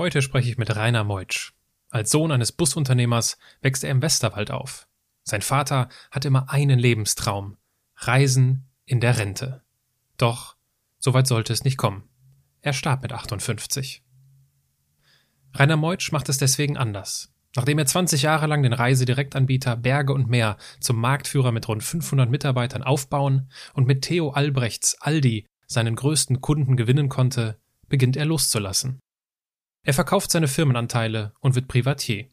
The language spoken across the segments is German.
Heute spreche ich mit Rainer Meutsch. Als Sohn eines Busunternehmers wächst er im Westerwald auf. Sein Vater hat immer einen Lebenstraum. Reisen in der Rente. Doch, so weit sollte es nicht kommen. Er starb mit 58. Rainer Meutsch macht es deswegen anders. Nachdem er 20 Jahre lang den Reisedirektanbieter Berge und Meer zum Marktführer mit rund 500 Mitarbeitern aufbauen und mit Theo Albrechts Aldi seinen größten Kunden gewinnen konnte, beginnt er loszulassen. Er verkauft seine Firmenanteile und wird Privatier.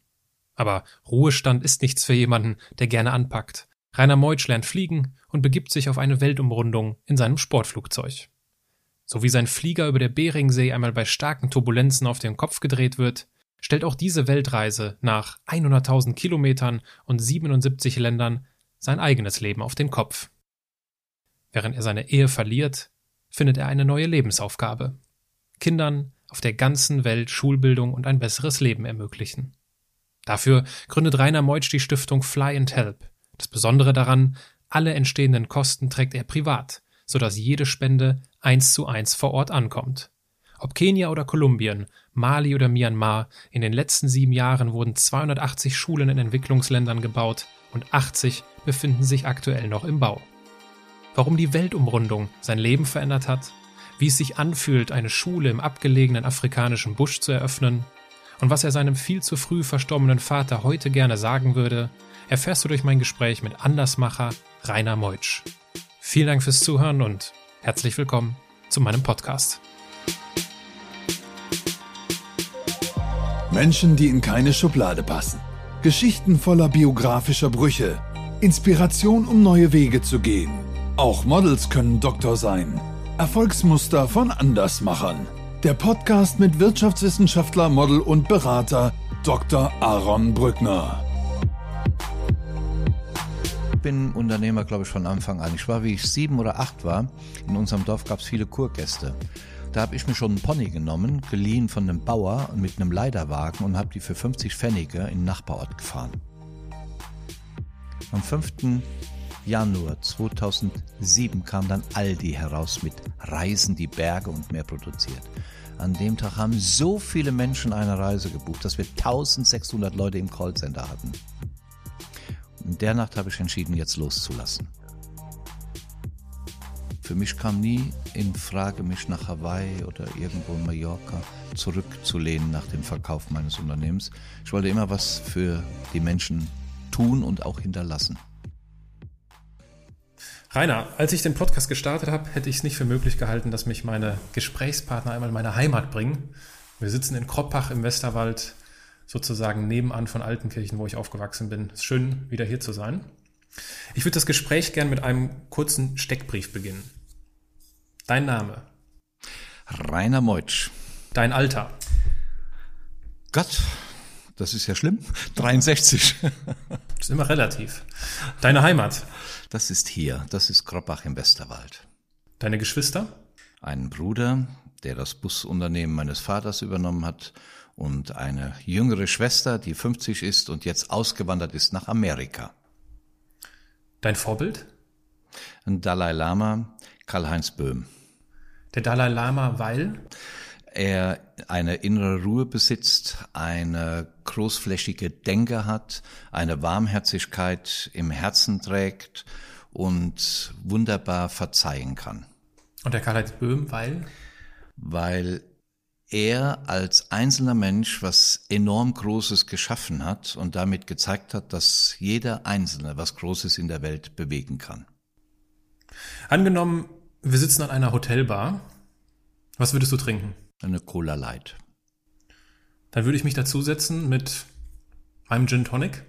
Aber Ruhestand ist nichts für jemanden, der gerne anpackt. Rainer Meutsch lernt fliegen und begibt sich auf eine Weltumrundung in seinem Sportflugzeug. So wie sein Flieger über der Beringsee einmal bei starken Turbulenzen auf den Kopf gedreht wird, stellt auch diese Weltreise nach 100.000 Kilometern und 77 Ländern sein eigenes Leben auf den Kopf. Während er seine Ehe verliert, findet er eine neue Lebensaufgabe. Kindern auf der ganzen Welt Schulbildung und ein besseres Leben ermöglichen. Dafür gründet Rainer Meutsch die Stiftung Fly and Help. Das Besondere daran, alle entstehenden Kosten trägt er privat, sodass jede Spende eins zu eins vor Ort ankommt. Ob Kenia oder Kolumbien, Mali oder Myanmar, in den letzten sieben Jahren wurden 280 Schulen in Entwicklungsländern gebaut und 80 befinden sich aktuell noch im Bau. Warum die Weltumrundung sein Leben verändert hat, wie es sich anfühlt, eine Schule im abgelegenen afrikanischen Busch zu eröffnen und was er seinem viel zu früh verstorbenen Vater heute gerne sagen würde, erfährst du durch mein Gespräch mit Andersmacher Rainer Meutsch. Vielen Dank fürs Zuhören und herzlich willkommen zu meinem Podcast. Menschen, die in keine Schublade passen. Geschichten voller biografischer Brüche. Inspiration, um neue Wege zu gehen. Auch Models können Doktor sein. Erfolgsmuster von Andersmachern. Der Podcast mit Wirtschaftswissenschaftler, Model und Berater Dr. Aaron Brückner. Ich bin Unternehmer, glaube ich, von Anfang an. Ich war, wie ich sieben oder acht war, in unserem Dorf gab es viele Kurgäste. Da habe ich mir schon einen Pony genommen, geliehen von einem Bauer mit einem Leiterwagen und habe die für 50 Pfennige in den Nachbarort gefahren. Am 5. Januar 2007 kam dann Aldi heraus mit Reisen, die Berge und mehr produziert. An dem Tag haben so viele Menschen eine Reise gebucht, dass wir 1600 Leute im Callcenter hatten. In der Nacht habe ich entschieden, jetzt loszulassen. Für mich kam nie in Frage, mich nach Hawaii oder irgendwo in Mallorca zurückzulehnen nach dem Verkauf meines Unternehmens. Ich wollte immer was für die Menschen tun und auch hinterlassen. Rainer, als ich den Podcast gestartet habe, hätte ich es nicht für möglich gehalten, dass mich meine Gesprächspartner einmal in meine Heimat bringen. Wir sitzen in Kroppach im Westerwald, sozusagen nebenan von Altenkirchen, wo ich aufgewachsen bin. Es ist schön, wieder hier zu sein. Ich würde das Gespräch gern mit einem kurzen Steckbrief beginnen. Dein Name? Rainer Meutsch. Dein Alter? Gott, das ist ja schlimm. 63. Das ist immer relativ. Deine Heimat? Das ist hier. Das ist Kroppach im Westerwald. Deine Geschwister? Ein Bruder, der das Busunternehmen meines Vaters übernommen hat und eine jüngere Schwester, die 50 ist und jetzt ausgewandert ist nach Amerika. Dein Vorbild? Ein Dalai Lama, Karl-Heinz Böhm. Der Dalai Lama, weil? Er eine innere Ruhe besitzt, eine großflächige Denke hat, eine Warmherzigkeit im Herzen trägt und wunderbar verzeihen kann. Und der Karl-Heinz Böhm, weil? Weil er als einzelner Mensch was enorm Großes geschaffen hat und damit gezeigt hat, dass jeder Einzelne was Großes in der Welt bewegen kann. Angenommen, wir sitzen an einer Hotelbar. Was würdest du trinken? Eine Cola Light. Dann würde ich mich dazusetzen mit meinem Gin Tonic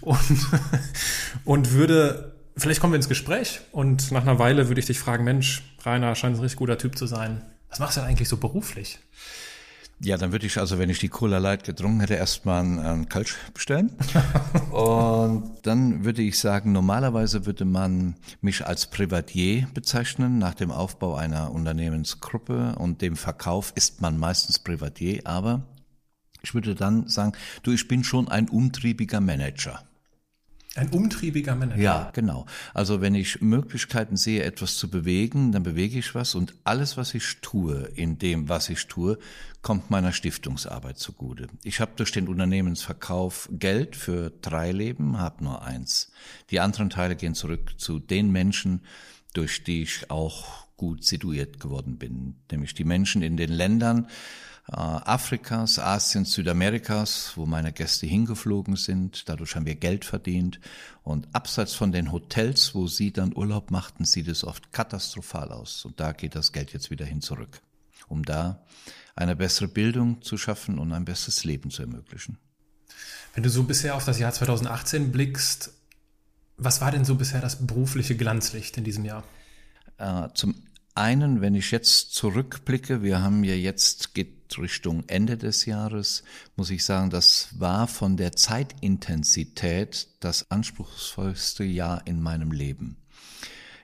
und, und würde, vielleicht kommen wir ins Gespräch und nach einer Weile würde ich dich fragen, Mensch, Rainer scheint ein richtig guter Typ zu sein. Was machst du denn eigentlich so beruflich? Ja, dann würde ich also, wenn ich die Cola Light getrunken hätte, erstmal einen, einen Kölsch bestellen. und dann würde ich sagen, normalerweise würde man mich als Privatier bezeichnen. Nach dem Aufbau einer Unternehmensgruppe und dem Verkauf ist man meistens Privatier, aber ich würde dann sagen, du, ich bin schon ein umtriebiger Manager. Ein umtriebiger Manager. Ja, genau. Also wenn ich Möglichkeiten sehe, etwas zu bewegen, dann bewege ich was und alles, was ich tue, in dem, was ich tue, kommt meiner Stiftungsarbeit zugute. Ich habe durch den Unternehmensverkauf Geld für drei Leben, habe nur eins. Die anderen Teile gehen zurück zu den Menschen, durch die ich auch gut situiert geworden bin, nämlich die Menschen in den Ländern, Afrikas, Asiens, Südamerikas, wo meine Gäste hingeflogen sind. Dadurch haben wir Geld verdient. Und abseits von den Hotels, wo sie dann Urlaub machten, sieht es oft katastrophal aus. Und da geht das Geld jetzt wieder hin zurück, um da eine bessere Bildung zu schaffen und ein besseres Leben zu ermöglichen. Wenn du so bisher auf das Jahr 2018 blickst, was war denn so bisher das berufliche Glanzlicht in diesem Jahr? Äh, zum einen, wenn ich jetzt zurückblicke, wir haben ja jetzt, geht Richtung Ende des Jahres, muss ich sagen, das war von der Zeitintensität das anspruchsvollste Jahr in meinem Leben.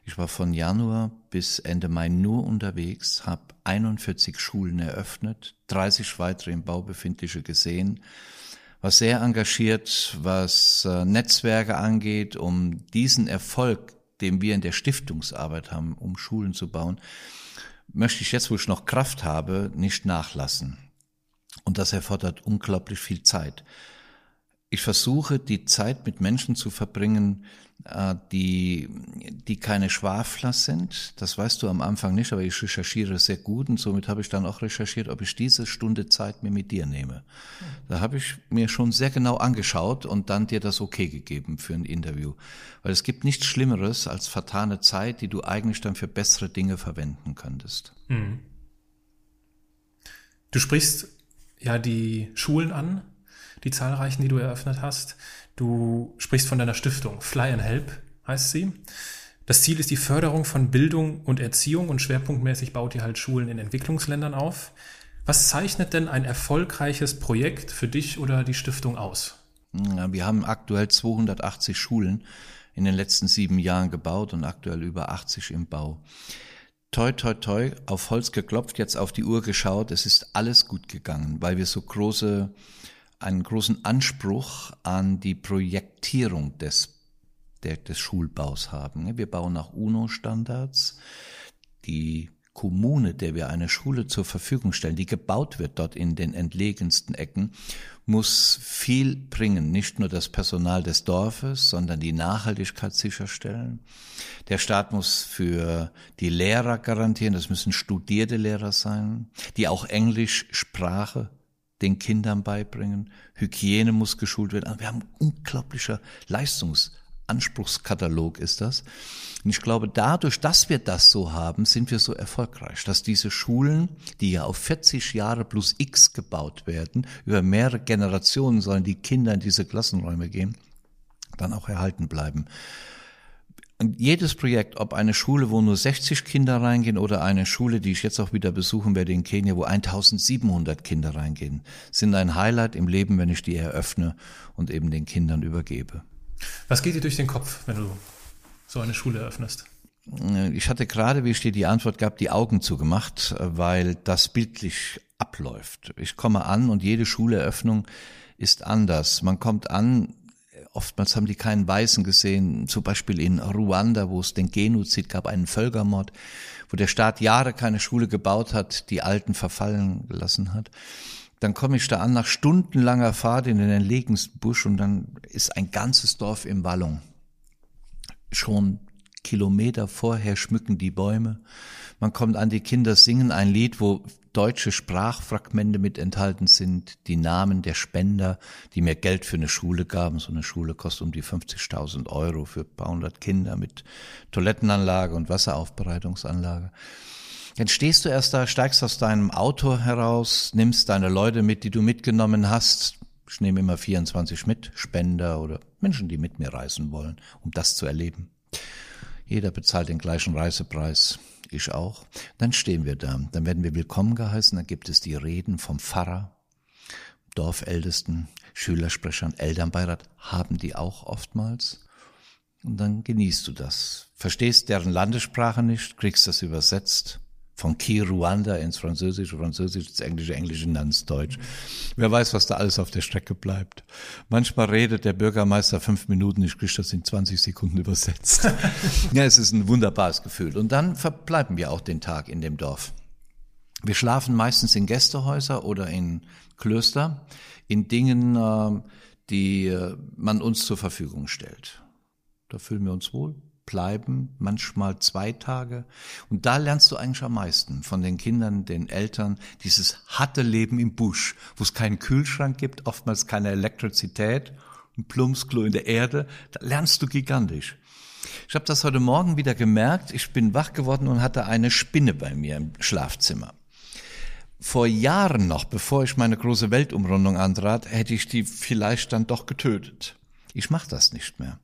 Ich war von Januar bis Ende Mai nur unterwegs, habe 41 Schulen eröffnet, 30 weitere im Bau befindliche gesehen, war sehr engagiert, was äh, Netzwerke angeht, um diesen Erfolg dem wir in der Stiftungsarbeit haben, um Schulen zu bauen, möchte ich jetzt, wo ich noch Kraft habe, nicht nachlassen. Und das erfordert unglaublich viel Zeit. Ich versuche, die Zeit mit Menschen zu verbringen, die, die keine Schwafler sind. Das weißt du am Anfang nicht, aber ich recherchiere sehr gut und somit habe ich dann auch recherchiert, ob ich diese Stunde Zeit mir mit dir nehme. Da habe ich mir schon sehr genau angeschaut und dann dir das okay gegeben für ein Interview. Weil es gibt nichts Schlimmeres als vertane Zeit, die du eigentlich dann für bessere Dinge verwenden könntest. Mhm. Du sprichst ja die Schulen an, die zahlreichen, die du eröffnet hast. Du sprichst von deiner Stiftung Fly and Help heißt sie. Das Ziel ist die Förderung von Bildung und Erziehung und schwerpunktmäßig baut ihr halt Schulen in Entwicklungsländern auf. Was zeichnet denn ein erfolgreiches Projekt für dich oder die Stiftung aus? Wir haben aktuell 280 Schulen in den letzten sieben Jahren gebaut und aktuell über 80 im Bau. Toi, toi, toi, auf Holz geklopft, jetzt auf die Uhr geschaut, es ist alles gut gegangen, weil wir so große einen großen Anspruch an die Projektierung des, der, des Schulbaus haben. Wir bauen nach UNO-Standards. Die Kommune, der wir eine Schule zur Verfügung stellen, die gebaut wird dort in den entlegensten Ecken, muss viel bringen. Nicht nur das Personal des Dorfes, sondern die Nachhaltigkeit sicherstellen. Der Staat muss für die Lehrer garantieren, das müssen studierte Lehrer sein, die auch Englisch Sprache den Kindern beibringen. Hygiene muss geschult werden. Also wir haben unglaublicher Leistungsanspruchskatalog ist das. Und ich glaube, dadurch, dass wir das so haben, sind wir so erfolgreich, dass diese Schulen, die ja auf 40 Jahre plus X gebaut werden, über mehrere Generationen sollen die Kinder in diese Klassenräume gehen, dann auch erhalten bleiben. Jedes Projekt, ob eine Schule, wo nur 60 Kinder reingehen oder eine Schule, die ich jetzt auch wieder besuchen werde in Kenia, wo 1700 Kinder reingehen, sind ein Highlight im Leben, wenn ich die eröffne und eben den Kindern übergebe. Was geht dir durch den Kopf, wenn du so eine Schule eröffnest? Ich hatte gerade, wie ich dir die Antwort gab, die Augen zugemacht, weil das bildlich abläuft. Ich komme an und jede Schuleröffnung ist anders. Man kommt an, Oftmals haben die keinen Weißen gesehen, zum Beispiel in Ruanda, wo es den Genozid gab, einen Völkermord, wo der Staat Jahre keine Schule gebaut hat, die Alten verfallen gelassen hat. Dann komme ich da an nach stundenlanger Fahrt in den entlegensten Busch und dann ist ein ganzes Dorf im Wallung. Schon Kilometer vorher schmücken die Bäume. Man kommt an, die Kinder singen ein Lied, wo deutsche Sprachfragmente mit enthalten sind, die Namen der Spender, die mir Geld für eine Schule gaben. So eine Schule kostet um die 50.000 Euro für ein paar hundert Kinder mit Toilettenanlage und Wasseraufbereitungsanlage. Dann stehst du erst da, steigst aus deinem Auto heraus, nimmst deine Leute mit, die du mitgenommen hast. Ich nehme immer 24 mit, Spender oder Menschen, die mit mir reisen wollen, um das zu erleben. Jeder bezahlt den gleichen Reisepreis ich auch. Dann stehen wir da, dann werden wir willkommen geheißen, dann gibt es die Reden vom Pfarrer, Dorfältesten, Schülersprechern, Elternbeirat, haben die auch oftmals. Und dann genießt du das. Verstehst deren Landessprache nicht, kriegst das übersetzt Von Kiruanda ins Französische, Französisch ins Englische, Englische ins Deutsch. Wer weiß, was da alles auf der Strecke bleibt. Manchmal redet der Bürgermeister fünf Minuten, ich kriege das in 20 Sekunden übersetzt. ja, es ist ein wunderbares Gefühl. Und dann verbleiben wir auch den Tag in dem Dorf. Wir schlafen meistens in Gästehäuser oder in Klöster, in Dingen, äh, die äh, man uns zur Verfügung stellt. Da fühlen wir uns wohl, bleiben manchmal zwei Tage. Und da lernst du eigentlich am meisten von den Kindern, den Eltern, dieses harte Leben im Busch, wo es keinen Kühlschrank gibt, oftmals keine Elektrizität, ein Plumpsklo in der Erde. Da lernst du gigantisch. Ich habe das heute Morgen wieder gemerkt. Ich bin wach geworden und hatte eine Spinne bei mir im Schlafzimmer. Vor Jahren noch, bevor ich meine große Weltumrundung antrat, hätte ich die vielleicht dann doch getötet. Ich mache das nicht mehr.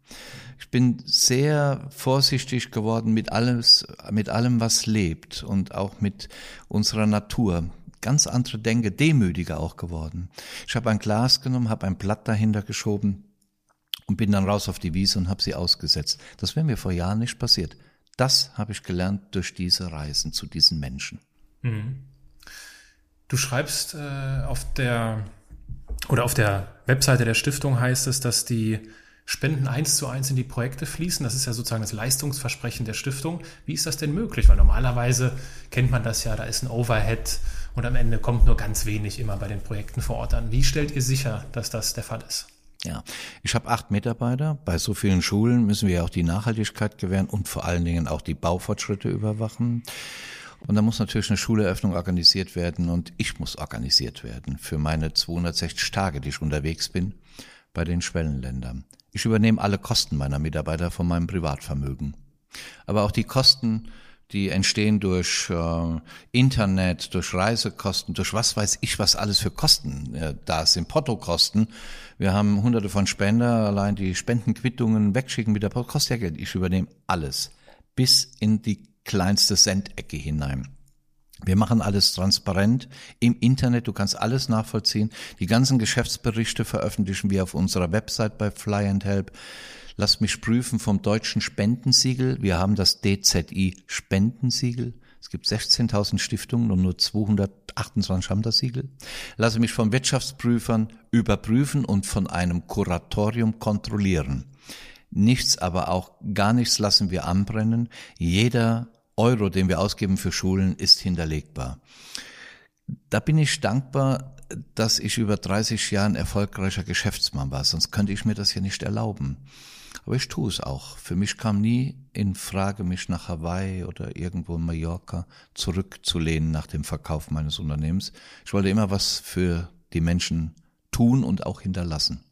Ich bin sehr vorsichtig geworden mit alles, mit allem, was lebt und auch mit unserer Natur. Ganz andere Denke, demütiger auch geworden. Ich habe ein Glas genommen, habe ein Blatt dahinter geschoben und bin dann raus auf die Wiese und habe sie ausgesetzt. Das wäre mir vor Jahren nicht passiert. Das habe ich gelernt durch diese Reisen zu diesen Menschen. Mhm. Du schreibst äh, auf der oder auf der Webseite der Stiftung heißt es, dass die Spenden eins zu eins in die Projekte fließen. Das ist ja sozusagen das Leistungsversprechen der Stiftung. Wie ist das denn möglich? Weil normalerweise kennt man das ja, da ist ein Overhead und am Ende kommt nur ganz wenig immer bei den Projekten vor Ort an. Wie stellt ihr sicher, dass das der Fall ist? Ja, ich habe acht Mitarbeiter. Bei so vielen Schulen müssen wir auch die Nachhaltigkeit gewähren und vor allen Dingen auch die Baufortschritte überwachen. Und da muss natürlich eine Schuleröffnung organisiert werden und ich muss organisiert werden für meine 260 Tage, die ich unterwegs bin bei den Schwellenländern. Ich übernehme alle Kosten meiner Mitarbeiter von meinem Privatvermögen. Aber auch die Kosten, die entstehen durch äh, Internet, durch Reisekosten, durch was weiß ich, was alles für Kosten äh, da sind, Portokosten. Wir haben hunderte von Spender, allein die Spendenquittungen wegschicken mit der Post, kostet ja Geld. Ich übernehme alles. Bis in die kleinste Sendecke hinein. Wir machen alles transparent im Internet. Du kannst alles nachvollziehen. Die ganzen Geschäftsberichte veröffentlichen wir auf unserer Website bei Fly and Help. Lass mich prüfen vom deutschen Spendensiegel. Wir haben das DZI Spendensiegel. Es gibt 16.000 Stiftungen und nur 228 haben das Siegel. Lasse mich von Wirtschaftsprüfern überprüfen und von einem Kuratorium kontrollieren. Nichts, aber auch gar nichts lassen wir anbrennen. Jeder Euro, den wir ausgeben für Schulen, ist hinterlegbar. Da bin ich dankbar, dass ich über 30 Jahre ein erfolgreicher Geschäftsmann war, sonst könnte ich mir das ja nicht erlauben. Aber ich tue es auch. Für mich kam nie in Frage, mich nach Hawaii oder irgendwo in Mallorca zurückzulehnen nach dem Verkauf meines Unternehmens. Ich wollte immer was für die Menschen tun und auch hinterlassen.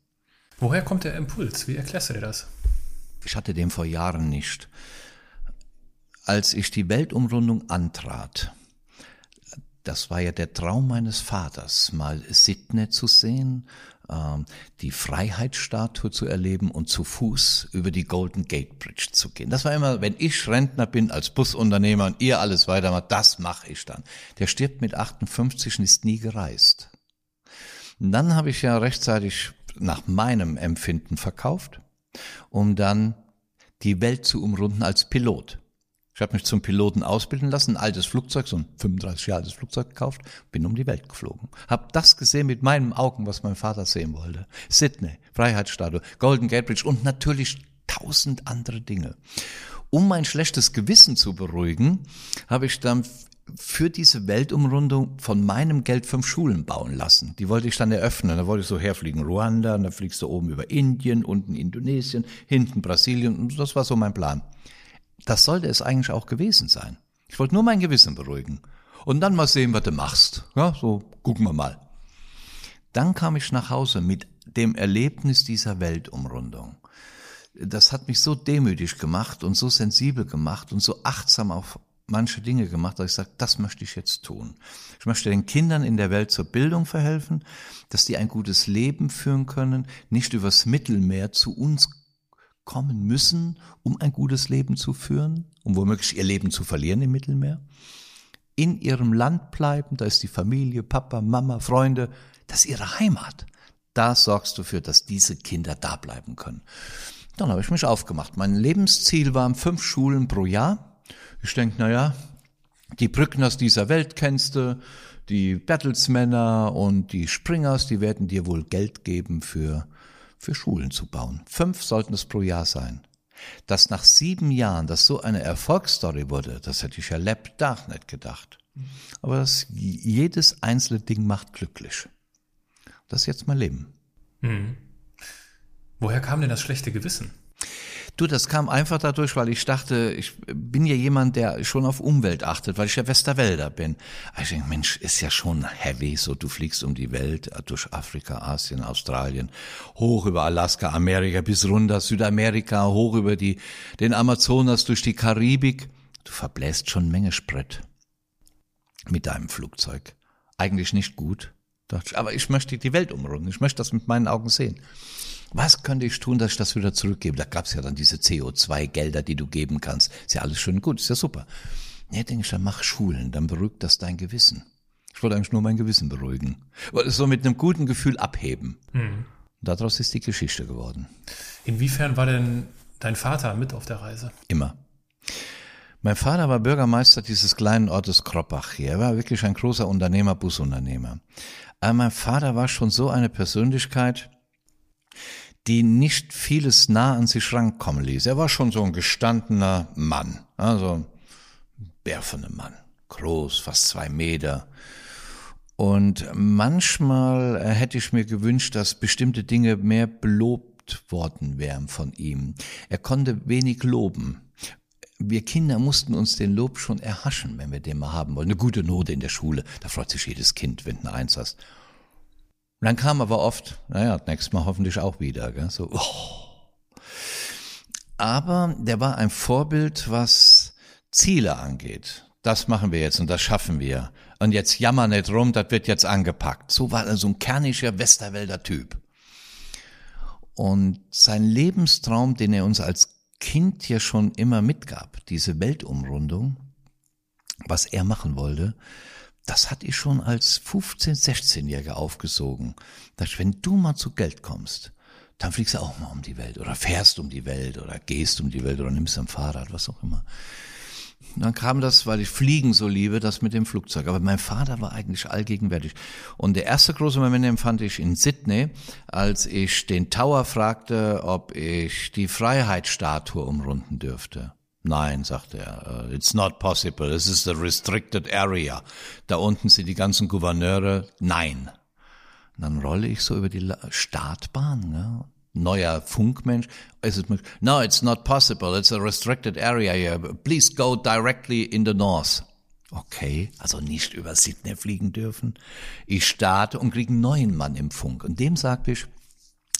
Woher kommt der Impuls? Wie erklärst du dir das? Ich hatte den vor Jahren nicht. Als ich die Weltumrundung antrat, das war ja der Traum meines Vaters, mal Sydney zu sehen, ähm, die Freiheitsstatue zu erleben und zu Fuß über die Golden Gate Bridge zu gehen. Das war immer, wenn ich Rentner bin als Busunternehmer und ihr alles weitermacht, das mache ich dann. Der stirbt mit 58 und ist nie gereist. Und dann habe ich ja rechtzeitig nach meinem Empfinden verkauft, um dann die Welt zu umrunden als Pilot. Ich habe mich zum Piloten ausbilden lassen, ein altes Flugzeug, so ein 35 Jahre altes Flugzeug gekauft, bin um die Welt geflogen. Hab das gesehen mit meinen Augen, was mein Vater sehen wollte. Sydney, Freiheitsstatue, Golden Gate Bridge und natürlich tausend andere Dinge. Um mein schlechtes Gewissen zu beruhigen, habe ich dann für diese Weltumrundung von meinem Geld fünf Schulen bauen lassen. Die wollte ich dann eröffnen. Da wollte ich so herfliegen Ruanda, und dann fliegst du oben über Indien, unten Indonesien, hinten Brasilien. Und das war so mein Plan. Das sollte es eigentlich auch gewesen sein. Ich wollte nur mein Gewissen beruhigen. Und dann mal sehen, was du machst. Ja, so gucken wir mal. Dann kam ich nach Hause mit dem Erlebnis dieser Weltumrundung. Das hat mich so demütig gemacht und so sensibel gemacht und so achtsam auf manche Dinge gemacht, dass ich sage, das möchte ich jetzt tun. Ich möchte den Kindern in der Welt zur Bildung verhelfen, dass die ein gutes Leben führen können, nicht übers Mittelmeer zu uns kommen müssen, um ein gutes Leben zu führen, um womöglich ihr Leben zu verlieren im Mittelmeer. In ihrem Land bleiben, da ist die Familie, Papa, Mama, Freunde, das ist ihre Heimat. Da sorgst du für, dass diese Kinder da bleiben können. Dann habe ich mich aufgemacht. Mein Lebensziel waren fünf Schulen pro Jahr ich denke, naja, Die Brückners dieser Welt kennst du, die Bertelsmänner und die Springers, die werden dir wohl Geld geben für, für Schulen zu bauen. Fünf sollten es pro Jahr sein. Dass nach sieben Jahren das so eine Erfolgsstory wurde, das hätte ich ja lebdach nicht gedacht. Aber das, jedes einzelne Ding macht glücklich. Das ist jetzt mein Leben. Mhm. Woher kam denn das schlechte Gewissen? Du, das kam einfach dadurch, weil ich dachte, ich bin ja jemand, der schon auf Umwelt achtet, weil ich ja Westerwälder bin. Ich denke, Mensch, ist ja schon heavy, so du fliegst um die Welt, durch Afrika, Asien, Australien, hoch über Alaska, Amerika bis runter, Südamerika, hoch über die, den Amazonas, durch die Karibik. Du verbläst schon Menge Sprit mit deinem Flugzeug. Eigentlich nicht gut. Aber ich möchte die Welt umrunden. Ich möchte das mit meinen Augen sehen. Was könnte ich tun, dass ich das wieder zurückgebe? Da gab's ja dann diese CO2-Gelder, die du geben kannst. Ist ja alles schön gut, ist ja super. Nee, denke ich, dann mach Schulen, dann beruhigt das dein Gewissen. Ich wollte eigentlich nur mein Gewissen beruhigen. Wollte es so mit einem guten Gefühl abheben. Mhm. Daraus ist die Geschichte geworden. Inwiefern war denn dein Vater mit auf der Reise? Immer. Mein Vater war Bürgermeister dieses kleinen Ortes Kroppach hier. Er war wirklich ein großer Unternehmer, Busunternehmer. Aber mein Vater war schon so eine Persönlichkeit, die nicht vieles nah an sich rankommen ließ. Er war schon so ein gestandener Mann, also bärfener Mann, groß, fast zwei Meter. Und manchmal hätte ich mir gewünscht, dass bestimmte Dinge mehr belobt worden wären von ihm. Er konnte wenig loben. Wir Kinder mussten uns den Lob schon erhaschen, wenn wir den mal haben wollen. Eine gute Note in der Schule, da freut sich jedes Kind, wenn du eine Eins hast. Und dann kam aber oft, naja, nächstes Mal hoffentlich auch wieder, gell? so. Oh. Aber der war ein Vorbild, was Ziele angeht. Das machen wir jetzt und das schaffen wir. Und jetzt jammer nicht rum, das wird jetzt angepackt. So war er so ein kernischer Westerwälder Typ. Und sein Lebenstraum, den er uns als Kind ja schon immer mitgab, diese Weltumrundung, was er machen wollte, das hatte ich schon als 15-, 16-Jähriger aufgesogen. Dass wenn du mal zu Geld kommst, dann fliegst du auch mal um die Welt oder fährst um die Welt oder gehst um die Welt oder nimmst ein Fahrrad, was auch immer. Dann kam das, weil ich Fliegen so liebe, das mit dem Flugzeug. Aber mein Vater war eigentlich allgegenwärtig. Und der erste große Moment empfand ich in Sydney, als ich den Tower fragte, ob ich die Freiheitsstatue umrunden dürfte. Nein, sagte er, uh, it's not possible, this is a restricted area. Da unten sind die ganzen Gouverneure, nein. Und dann rolle ich so über die Startbahn, ne? neuer Funkmensch. No, it's not possible, it's a restricted area here. Please go directly in the north. Okay, also nicht über Sydney fliegen dürfen. Ich starte und kriege einen neuen Mann im Funk. Und dem sagte ich,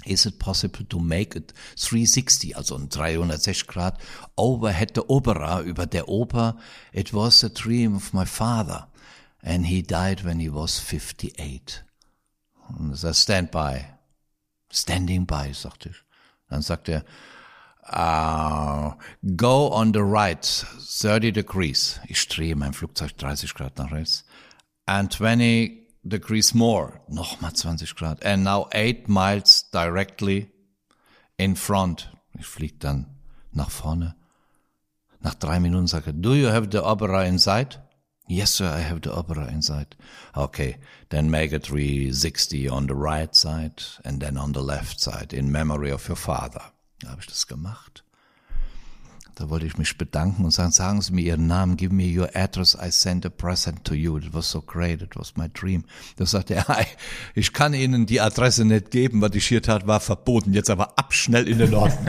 is it possible to make it 360, also ein 360 Grad overhead the opera, über der Oper. It was a dream of my father and he died when he was 58. Und er stand by, standing by, sagte ich. Dann sagte er, uh, go on the right, 30 degrees. Ich drehe mein Flugzeug 30 Grad nach rechts. And 20 degrees more, nochmal 20 Grad. And now eight miles directly in front. Ich fliege dann nach vorne. Nach drei Minuten sage do you have the opera inside? Yes, sir, I have the opera inside. Okay, then make a 360 on the right side and then on the left side in memory of your father. Da habe ich das gemacht. Da wollte ich mich bedanken und sagen, sagen Sie mir Ihren Namen, give me your address, I send a present to you. It was so great, it was my dream. Da sagte er, ich kann Ihnen die Adresse nicht geben, was ich hier tat, war verboten. Jetzt aber ab schnell in den Norden.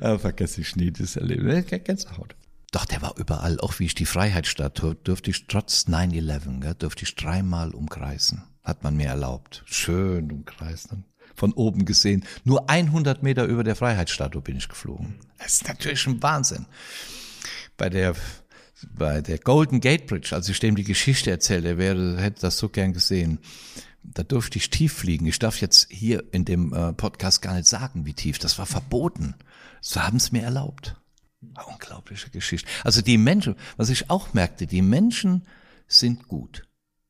Vergesse ich nie, das Erleben. Gänsehaut. Doch, der war überall, auch wie ich die Freiheitsstatue, durfte ich trotz 9-11, durfte ich dreimal umkreisen. Hat man mir erlaubt. Schön umkreisen von oben gesehen. Nur 100 Meter über der Freiheitsstatue bin ich geflogen. Das ist natürlich ein Wahnsinn. Bei der bei der Golden Gate Bridge, als ich dem die Geschichte erzählt, er wäre, hätte das so gern gesehen. Da durfte ich tief fliegen. Ich darf jetzt hier in dem äh, Podcast gar nicht sagen, wie tief. Das war verboten. So haben es mir erlaubt. Unglaubliche Geschichte. Also die Menschen, was ich auch merkte, die Menschen sind gut.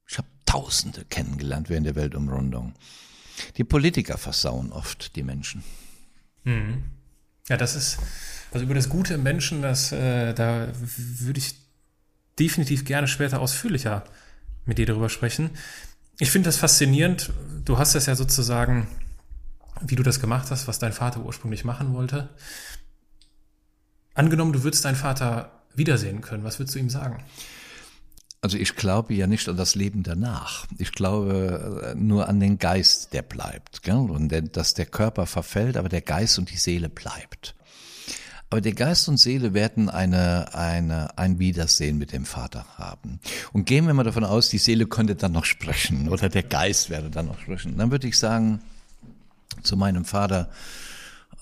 Ich habe Tausende kennengelernt während der Weltumrundung. Die Politiker versauen oft die Menschen. Mhm. Ja, das ist, also über das Gute im Menschen, das, äh, da würde ich definitiv gerne später ausführlicher mit dir darüber sprechen. Ich finde das faszinierend. Du hast das ja sozusagen, wie du das gemacht hast, was dein Vater ursprünglich machen wollte. Angenommen, du würdest deinen Vater wiedersehen können, was würdest du ihm sagen? Also ich glaube ja nicht an das Leben danach. Ich glaube äh, nur an den Geist, der bleibt. Gell? Und dass der Körper verfällt, aber der Geist und die Seele bleibt. Aber der Geist und Seele werden eine, eine, ein Wiedersehen mit dem Vater haben. Und gehen wir mal davon aus, die Seele könnte dann noch sprechen oder der Geist werde dann noch sprechen. Dann würde ich sagen zu meinem Vater,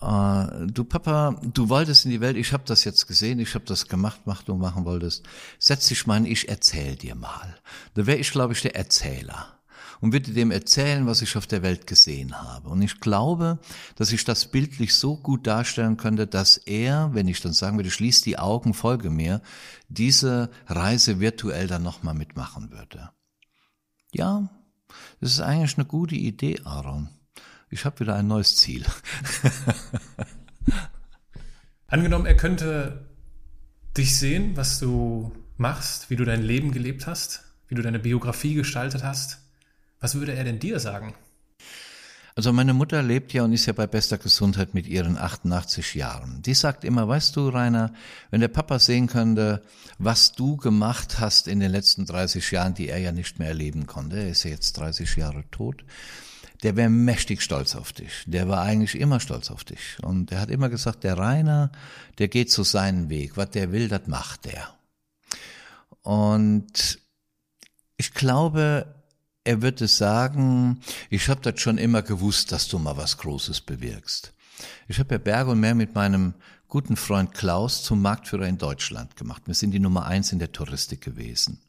äh, du Papa, du wolltest in die Welt, ich habe das jetzt gesehen, ich habe das gemacht, was du machen wolltest. Setz dich mal, ich erzähl dir mal. Da wäre ich, glaube ich, der Erzähler und würde dem erzählen, was ich auf der Welt gesehen habe. Und ich glaube, dass ich das bildlich so gut darstellen könnte, dass er, wenn ich dann sagen würde, schließ die Augen, folge mir, diese Reise virtuell dann nochmal mitmachen würde. Ja, das ist eigentlich eine gute Idee, Aaron. Ich habe wieder ein neues Ziel. Angenommen, er könnte dich sehen, was du machst, wie du dein Leben gelebt hast, wie du deine Biografie gestaltet hast. Was würde er denn dir sagen? Also meine Mutter lebt ja und ist ja bei bester Gesundheit mit ihren 88 Jahren. Die sagt immer, weißt du, Rainer, wenn der Papa sehen könnte, was du gemacht hast in den letzten 30 Jahren, die er ja nicht mehr erleben konnte, er ist ja jetzt 30 Jahre tot, der wäre mächtig stolz auf dich. Der war eigentlich immer stolz auf dich. Und er hat immer gesagt, der Rainer, der geht so seinen Weg. Was der will, das macht der. Und ich glaube, er wird es sagen, ich habe das schon immer gewusst, dass du mal was Großes bewirkst. Ich habe ja Berg und Meer mit meinem guten Freund Klaus zum Marktführer in Deutschland gemacht. Wir sind die Nummer eins in der Touristik gewesen.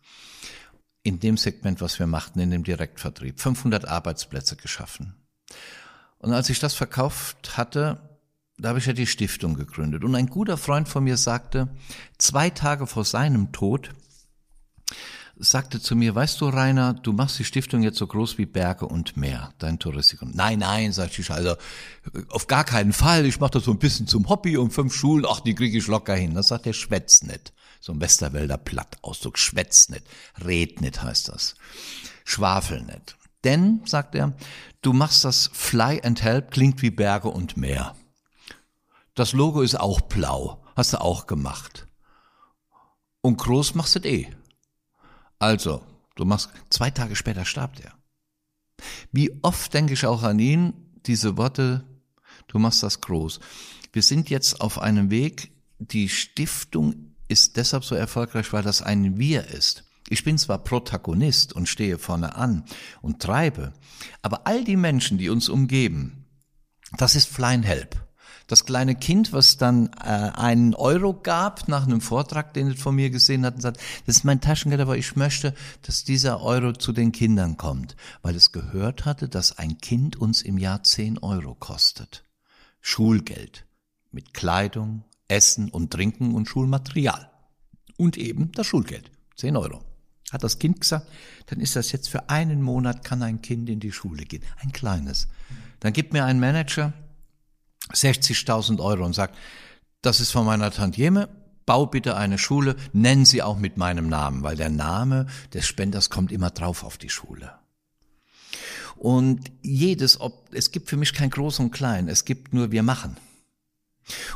In dem Segment, was wir machten, in dem Direktvertrieb. 500 Arbeitsplätze geschaffen. Und als ich das verkauft hatte, da habe ich ja die Stiftung gegründet. Und ein guter Freund von mir sagte, zwei Tage vor seinem Tod, sagte zu mir, weißt du, Rainer, du machst die Stiftung jetzt so groß wie Berge und Meer, dein Touristikum. Nein, nein, sagte ich, also auf gar keinen Fall, ich mache das so ein bisschen zum Hobby und fünf Schulen, ach, die kriege ich locker hin. Das sagt der Schwätz nicht. So ein Westerwälder Plattausdruck, Schwätz nicht, red nicht heißt das. Schwafel nicht. Denn, sagt er, du machst das Fly and Help, klingt wie Berge und Meer. Das Logo ist auch blau, hast du auch gemacht. Und groß machst du eh. Also, du machst, zwei Tage später starb er. Wie oft denke ich auch an ihn, diese Worte, du machst das groß. Wir sind jetzt auf einem Weg, die Stiftung ist deshalb so erfolgreich, weil das ein Wir ist. Ich bin zwar Protagonist und stehe vorne an und treibe, aber all die Menschen, die uns umgeben, das ist Flying Help das kleine Kind, was dann äh, einen Euro gab nach einem Vortrag, den es von mir gesehen hat, und sagt, das ist mein Taschengeld, aber ich möchte, dass dieser Euro zu den Kindern kommt, weil es gehört hatte, dass ein Kind uns im Jahr zehn Euro kostet. Schulgeld mit Kleidung, Essen und Trinken und Schulmaterial. Und eben das Schulgeld, zehn Euro. Hat das Kind gesagt, dann ist das jetzt für einen Monat kann ein Kind in die Schule gehen. Ein kleines. Dann gibt mir ein Manager 60.000 Euro und sagt, das ist von meiner Tantieme, bau bitte eine Schule, nennen sie auch mit meinem Namen, weil der Name des Spenders kommt immer drauf auf die Schule. Und jedes, ob, es gibt für mich kein Groß und Klein, es gibt nur wir machen.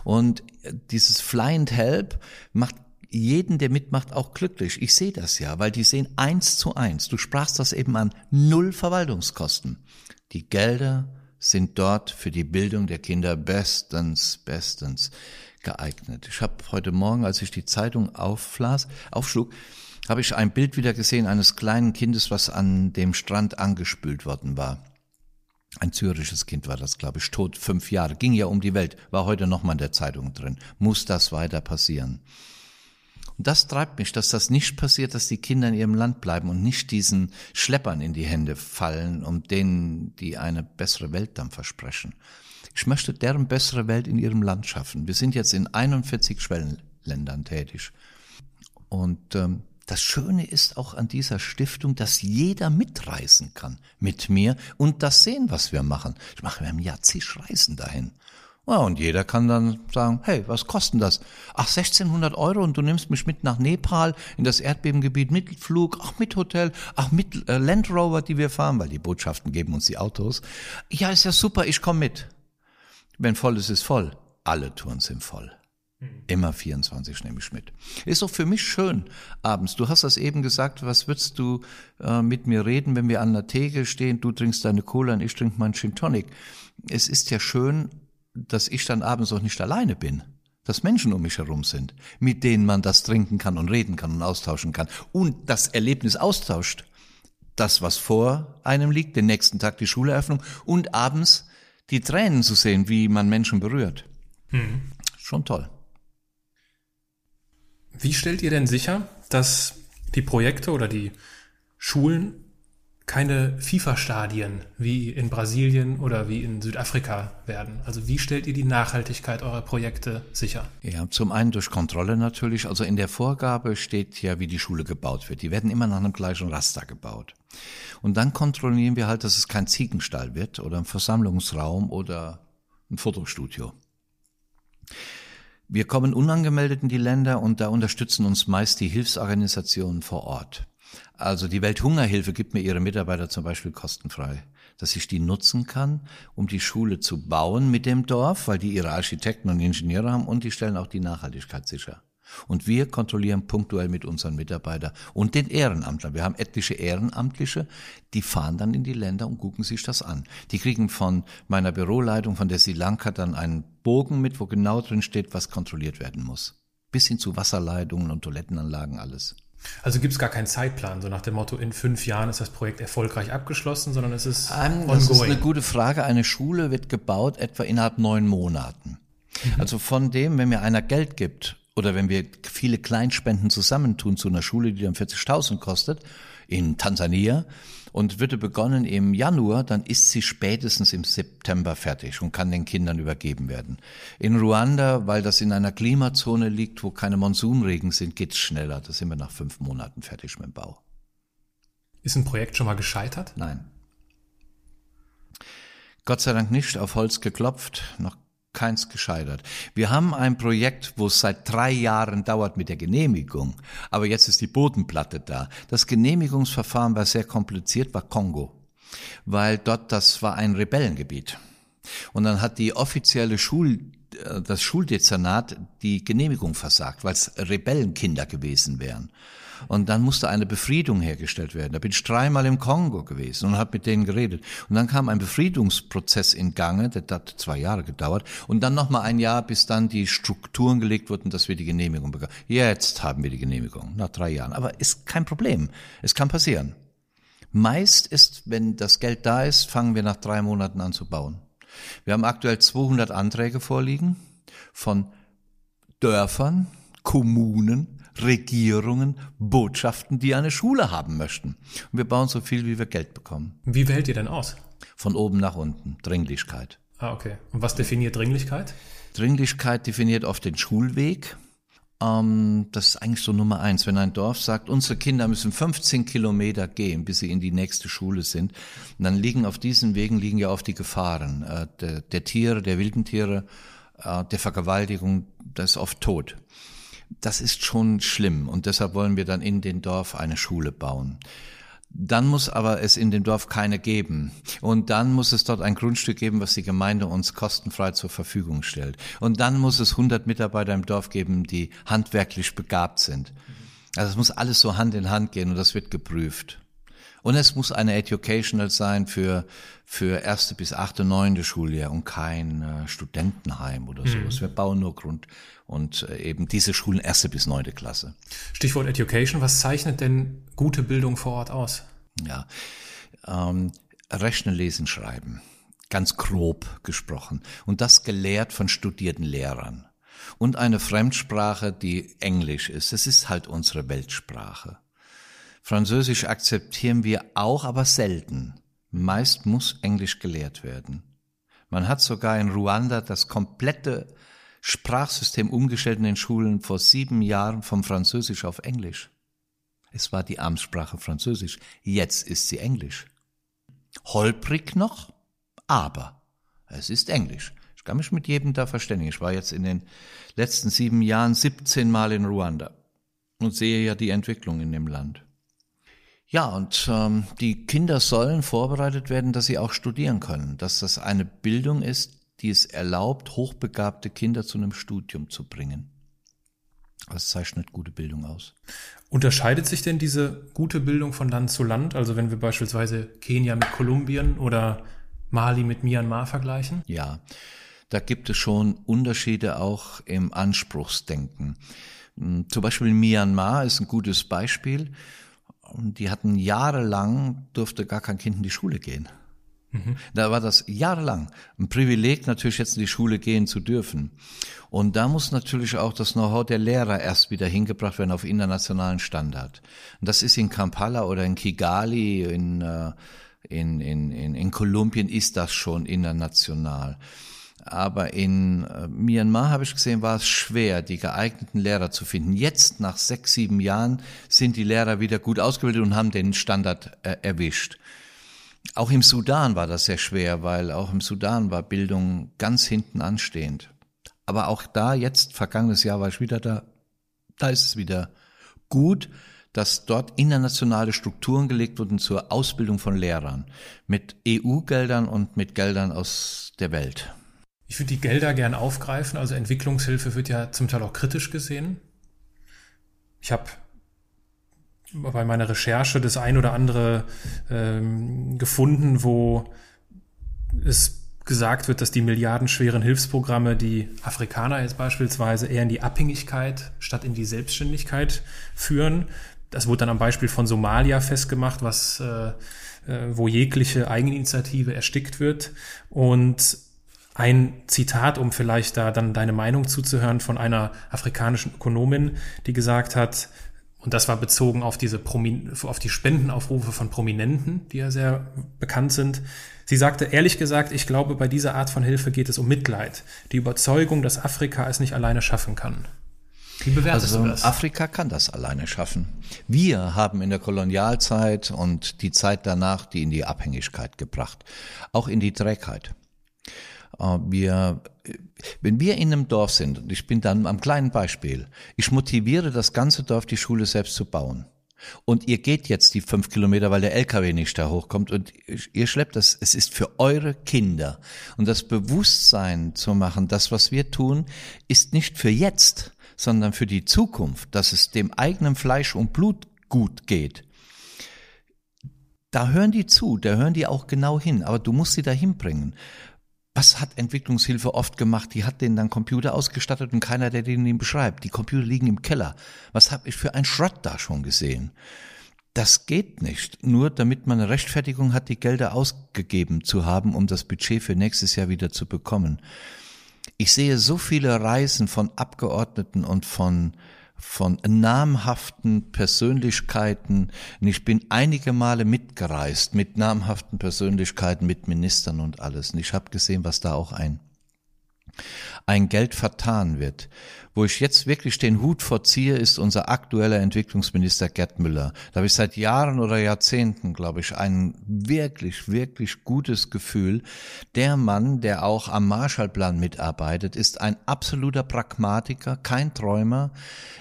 Und dieses Fly and Help macht jeden, der mitmacht, auch glücklich. Ich sehe das ja, weil die sehen eins zu eins. Du sprachst das eben an. Null Verwaltungskosten. Die Gelder sind dort für die Bildung der Kinder bestens, bestens geeignet. Ich habe heute Morgen, als ich die Zeitung aufflas, aufschlug, habe ich ein Bild wieder gesehen eines kleinen Kindes, was an dem Strand angespült worden war. Ein syrisches Kind war das, glaube ich, tot, fünf Jahre, ging ja um die Welt, war heute nochmal in der Zeitung drin. Muss das weiter passieren? Und das treibt mich, dass das nicht passiert, dass die Kinder in ihrem Land bleiben und nicht diesen Schleppern in die Hände fallen, um denen, die eine bessere Welt dann versprechen. Ich möchte deren bessere Welt in ihrem Land schaffen. Wir sind jetzt in 41 Schwellenländern tätig. Und ähm, das Schöne ist auch an dieser Stiftung, dass jeder mitreisen kann mit mir und das sehen, was wir machen. Ich mache im Jahr zig Reisen dahin. Ja, und jeder kann dann sagen, hey, was kostet das? Ach, 1600 Euro und du nimmst mich mit nach Nepal in das Erdbebengebiet mit Flug, ach, mit Hotel, ach, mit äh, Land Rover, die wir fahren, weil die Botschaften geben uns die Autos. Ja, ist ja super, ich komme mit. Wenn voll ist, ist voll. Alle Touren sind voll. Immer 24 nehme ich mit. Ist auch für mich schön abends. Du hast das eben gesagt, was würdest du äh, mit mir reden, wenn wir an der Theke stehen, du trinkst deine Cola und ich trinke meinen Gin Tonic. Es ist ja schön, dass ich dann abends auch nicht alleine bin. Dass Menschen um mich herum sind, mit denen man das trinken kann und reden kann und austauschen kann. Und das Erlebnis austauscht. Das, was vor einem liegt, den nächsten Tag die Schuleröffnung und abends die Tränen zu sehen, wie man Menschen berührt. Hm. Schon toll. Wie stellt ihr denn sicher, dass die Projekte oder die Schulen keine FIFA-Stadien wie in Brasilien oder wie in Südafrika werden? Also wie stellt ihr die Nachhaltigkeit eurer Projekte sicher? Ja, zum einen durch Kontrolle natürlich. Also in der Vorgabe steht ja, wie die Schule gebaut wird. Die werden immer nach einem gleichen Raster gebaut. Und dann kontrollieren wir halt, dass es kein Ziegenstall wird oder ein Versammlungsraum oder ein Fotostudio. Wir kommen unangemeldet in die Länder und da unterstützen uns meist die Hilfsorganisationen vor Ort. Also die Welthungerhilfe gibt mir ihre Mitarbeiter zum Beispiel kostenfrei, dass ich die nutzen kann, um die Schule zu bauen mit dem Dorf, weil die ihre Architekten und Ingenieure haben und die stellen auch die Nachhaltigkeit sicher. Und wir kontrollieren punktuell mit unseren Mitarbeitern und den Ehrenamtlern. Wir haben etliche Ehrenamtliche, die fahren dann in die Länder und gucken sich das an. Die kriegen von meiner Büroleitung, von der Sri Lanka, dann einen Bogen mit, wo genau drin steht, was kontrolliert werden muss. Bis hin zu Wasserleitungen und Toilettenanlagen, alles. Also gibt es gar keinen Zeitplan, so nach dem Motto, in fünf Jahren ist das Projekt erfolgreich abgeschlossen, sondern es ist um, Das ist eine gute Frage. Eine Schule wird gebaut etwa innerhalb neun Monaten. Mhm. Also von dem, wenn mir einer Geld gibt oder wenn wir viele Kleinspenden zusammentun zu einer Schule, die dann 40.000 kostet, in Tansania, und würde begonnen im Januar, dann ist sie spätestens im September fertig und kann den Kindern übergeben werden. In Ruanda, weil das in einer Klimazone liegt, wo keine Monsunregen sind, geht's schneller. Da sind wir nach fünf Monaten fertig mit dem Bau. Ist ein Projekt schon mal gescheitert? Nein. Gott sei Dank nicht auf Holz geklopft, noch keins gescheitert. Wir haben ein Projekt, wo es seit drei Jahren dauert mit der Genehmigung, aber jetzt ist die Bodenplatte da. Das Genehmigungsverfahren war sehr kompliziert, war Kongo, weil dort das war ein Rebellengebiet. Und dann hat die offizielle Schul, das Schuldezernat die Genehmigung versagt, weil es Rebellenkinder gewesen wären. Und dann musste eine Befriedung hergestellt werden. Da bin ich dreimal im Kongo gewesen und habe mit denen geredet. Und dann kam ein Befriedungsprozess in Gange, der hat zwei Jahre gedauert. Und dann nochmal ein Jahr, bis dann die Strukturen gelegt wurden, dass wir die Genehmigung bekamen. Jetzt haben wir die Genehmigung, nach drei Jahren. Aber ist kein Problem. Es kann passieren. Meist ist, wenn das Geld da ist, fangen wir nach drei Monaten an zu bauen. Wir haben aktuell 200 Anträge vorliegen von Dörfern, Kommunen, Regierungen, Botschaften, die eine Schule haben möchten. Und wir bauen so viel, wie wir Geld bekommen. Wie wählt ihr denn aus? Von oben nach unten. Dringlichkeit. Ah, okay. Und was definiert Dringlichkeit? Dringlichkeit definiert oft den Schulweg. Ähm, das ist eigentlich so Nummer eins. Wenn ein Dorf sagt, unsere Kinder müssen 15 Kilometer gehen, bis sie in die nächste Schule sind, dann liegen auf diesen Wegen liegen ja oft die Gefahren äh, der, der Tiere, der wilden Tiere, äh, der Vergewaltigung, das ist oft tot das ist schon schlimm und deshalb wollen wir dann in den Dorf eine Schule bauen. Dann muss aber es in dem Dorf keine geben. Und dann muss es dort ein Grundstück geben, was die Gemeinde uns kostenfrei zur Verfügung stellt. Und dann muss es 100 Mitarbeiter im Dorf geben, die handwerklich begabt sind. Also es muss alles so Hand in Hand gehen und das wird geprüft. Und es muss eine Educational sein für, für erste bis achte, neunte Schuljahr und kein äh, Studentenheim oder sowas. Mhm. Wir bauen nur Grund und äh, eben diese Schulen erste bis neunte Klasse. Stichwort Education. Was zeichnet denn gute Bildung vor Ort aus? Ja, ähm, Rechnen, Lesen, Schreiben. Ganz grob gesprochen. Und das gelehrt von studierten Lehrern. Und eine Fremdsprache, die Englisch ist. Es ist halt unsere Weltsprache. Französisch akzeptieren wir auch, aber selten. Meist muss Englisch gelehrt werden. Man hat sogar in Ruanda das komplette Sprachsystem umgestellt in den Schulen vor sieben Jahren vom Französisch auf Englisch. Es war die Amtssprache Französisch, jetzt ist sie Englisch. Holprig noch, aber es ist Englisch. Ich kann mich mit jedem da verständigen. Ich war jetzt in den letzten sieben Jahren 17 Mal in Ruanda und sehe ja die Entwicklung in dem Land. Ja, und ähm, die Kinder sollen vorbereitet werden, dass sie auch studieren können, dass das eine Bildung ist, die es erlaubt, hochbegabte Kinder zu einem Studium zu bringen. Was zeichnet gute Bildung aus? Unterscheidet sich denn diese gute Bildung von Land zu Land? Also wenn wir beispielsweise Kenia mit Kolumbien oder Mali mit Myanmar vergleichen? Ja, da gibt es schon Unterschiede auch im Anspruchsdenken. Hm, zum Beispiel Myanmar ist ein gutes Beispiel. Die hatten jahrelang, durfte gar kein Kind in die Schule gehen. Mhm. Da war das jahrelang ein Privileg, natürlich jetzt in die Schule gehen zu dürfen. Und da muss natürlich auch das Know-how der Lehrer erst wieder hingebracht werden auf internationalen Standard. Und das ist in Kampala oder in Kigali, in, äh, in, in, in, in Kolumbien ist das schon international. Aber in äh, Myanmar habe ich gesehen, war es schwer, die geeigneten Lehrer zu finden. Jetzt, nach sechs, sieben Jahren, sind die Lehrer wieder gut ausgebildet und haben den Standard äh, erwischt. Auch im Sudan war das sehr schwer, weil auch im Sudan war Bildung ganz hinten anstehend. Aber auch da, jetzt, vergangenes Jahr war ich wieder da, da ist es wieder gut, dass dort internationale Strukturen gelegt wurden zur Ausbildung von Lehrern mit EU-Geldern und mit Geldern aus der Welt. Ich würde die Gelder gern aufgreifen. Also Entwicklungshilfe wird ja zum Teil auch kritisch gesehen. Ich habe bei meiner Recherche das ein oder andere ähm, gefunden, wo es gesagt wird, dass die milliardenschweren Hilfsprogramme die Afrikaner jetzt beispielsweise eher in die Abhängigkeit statt in die Selbstständigkeit führen. Das wurde dann am Beispiel von Somalia festgemacht, was äh, äh, wo jegliche Eigeninitiative erstickt wird. Und ein Zitat, um vielleicht da dann deine Meinung zuzuhören, von einer afrikanischen Ökonomin, die gesagt hat, und das war bezogen auf diese Promin auf die Spendenaufrufe von Prominenten, die ja sehr bekannt sind. Sie sagte, ehrlich gesagt, ich glaube, bei dieser Art von Hilfe geht es um Mitleid, die Überzeugung, dass Afrika es nicht alleine schaffen kann. Wie bewertest also, du das? Afrika kann das alleine schaffen. Wir haben in der Kolonialzeit und die Zeit danach die in die Abhängigkeit gebracht, auch in die Trägheit. Äh, wir, wenn wir in einem Dorf sind, und ich bin dann am kleinen Beispiel, ich motiviere das ganze Dorf, die Schule selbst zu bauen. Und ihr geht jetzt die fünf Kilometer, weil der LKW nicht da hochkommt und ihr schleppt das, es ist für eure Kinder. Und das Bewusstsein zu machen, das, was wir tun, ist nicht für jetzt, sondern für die Zukunft, dass es dem eigenen Fleisch und Blut gut geht. Da hören die zu, da hören die auch genau hin, aber du musst sie dahin bringen. Was hat Entwicklungshilfe oft gemacht? Die hat denen dann Computer ausgestattet und keiner, der denen beschreibt. Die Computer liegen im Keller. Was habe ich für einen Schrott da schon gesehen? Das geht nicht. Nur damit man eine Rechtfertigung hat, die Gelder ausgegeben zu haben, um das Budget für nächstes Jahr wieder zu bekommen. Ich sehe so viele Reisen von Abgeordneten und von von namhaften Persönlichkeiten. Und ich bin einige Male mitgereist mit namhaften Persönlichkeiten, mit Ministern und alles. Und ich habe gesehen, was da auch ein, ein Geld vertan wird. Wo ich jetzt wirklich den Hut vorziehe, ist unser aktueller Entwicklungsminister Gerd Müller. Da habe ich seit Jahren oder Jahrzehnten, glaube ich, ein wirklich, wirklich gutes Gefühl. Der Mann, der auch am Marshallplan mitarbeitet, ist ein absoluter Pragmatiker, kein Träumer.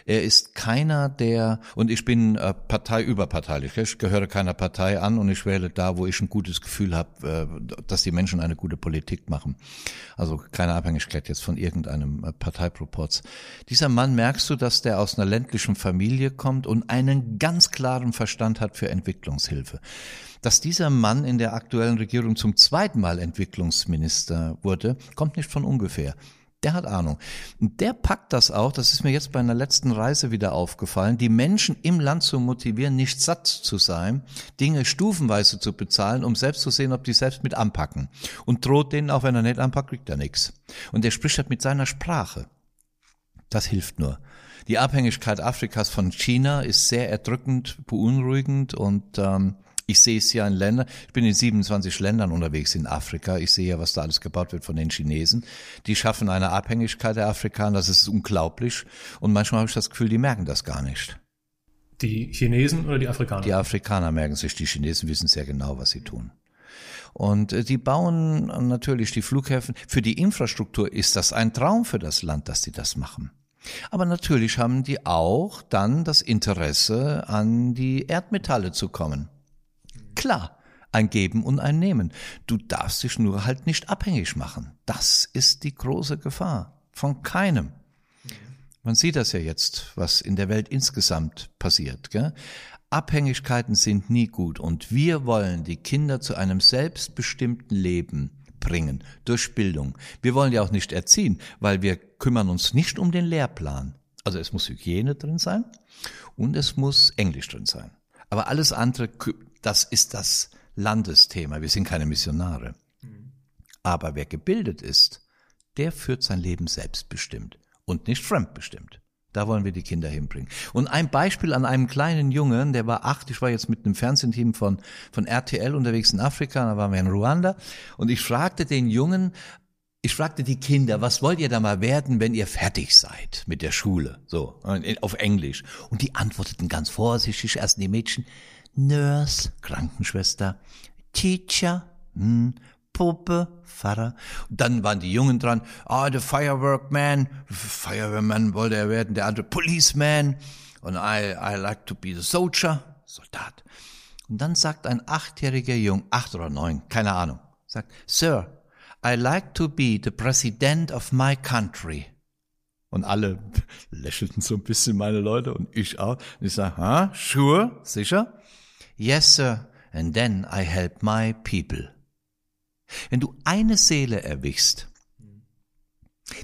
Er ist keiner, der, und ich bin äh, parteiüberparteilich, ich gehöre keiner Partei an und ich wähle da, wo ich ein gutes Gefühl habe, äh, dass die Menschen eine gute Politik machen. Also keine Abhängigkeit jetzt von irgendeinem äh, Parteiproporz. Dieser Mann merkst du, dass der aus einer ländlichen Familie kommt und einen ganz klaren Verstand hat für Entwicklungshilfe. Dass dieser Mann in der aktuellen Regierung zum zweiten Mal Entwicklungsminister wurde, kommt nicht von ungefähr. Der hat Ahnung. Und der packt das auch, das ist mir jetzt bei einer letzten Reise wieder aufgefallen, die Menschen im Land zu motivieren, nicht satt zu sein, Dinge stufenweise zu bezahlen, um selbst zu sehen, ob die selbst mit anpacken. Und droht denen, auch wenn er nicht anpackt, kriegt er nichts. Und er spricht halt mit seiner Sprache. Das hilft nur. Die Abhängigkeit Afrikas von China ist sehr erdrückend, beunruhigend und ähm, ich sehe es ja in Ländern, ich bin in 27 Ländern unterwegs in Afrika, ich sehe ja, was da alles gebaut wird von den Chinesen. Die schaffen eine Abhängigkeit der Afrikaner, das ist unglaublich und manchmal habe ich das Gefühl, die merken das gar nicht. Die Chinesen oder die Afrikaner? Die Afrikaner merken sich, die Chinesen wissen sehr genau, was sie tun. Und äh, die bauen natürlich die Flughäfen. Für die Infrastruktur ist das ein Traum für das Land, dass die das machen. Aber natürlich haben die auch dann das Interesse, an die Erdmetalle zu kommen. Klar, ein Geben und ein Nehmen. Du darfst dich nur halt nicht abhängig machen. Das ist die große Gefahr. Von keinem. Man sieht das ja jetzt, was in der Welt insgesamt passiert. Gell? Abhängigkeiten sind nie gut und wir wollen die Kinder zu einem selbstbestimmten Leben bringen durch Bildung. Wir wollen ja auch nicht erziehen, weil wir kümmern uns nicht um den Lehrplan. Also es muss Hygiene drin sein und es muss Englisch drin sein. Aber alles andere, das ist das Landesthema. Wir sind keine Missionare. Aber wer gebildet ist, der führt sein Leben selbstbestimmt und nicht fremdbestimmt. Da wollen wir die Kinder hinbringen. Und ein Beispiel an einem kleinen Jungen, der war acht, ich war jetzt mit einem Fernsehteam von, von RTL unterwegs in Afrika, da waren wir in Ruanda, und ich fragte den Jungen, ich fragte die Kinder, was wollt ihr da mal werden, wenn ihr fertig seid mit der Schule? So, auf Englisch. Und die antworteten ganz vorsichtig, erst die Mädchen, Nurse, Krankenschwester, Teacher, hm, Puppe, Pfarrer. Und dann waren die Jungen dran, ah, the Fireworkman, Feuerwehrmann wollte er werden, der andere Policeman und I, I like to be the soldier, Soldat. Und dann sagt ein achtjähriger Jung, acht oder neun, keine Ahnung, sagt, Sir, I like to be the president of my country. Und alle lächelten so ein bisschen meine Leute und ich auch. Und ich sage, ah, sure, sicher? Yes, sir. And then I help my people. Wenn du eine Seele erwichst,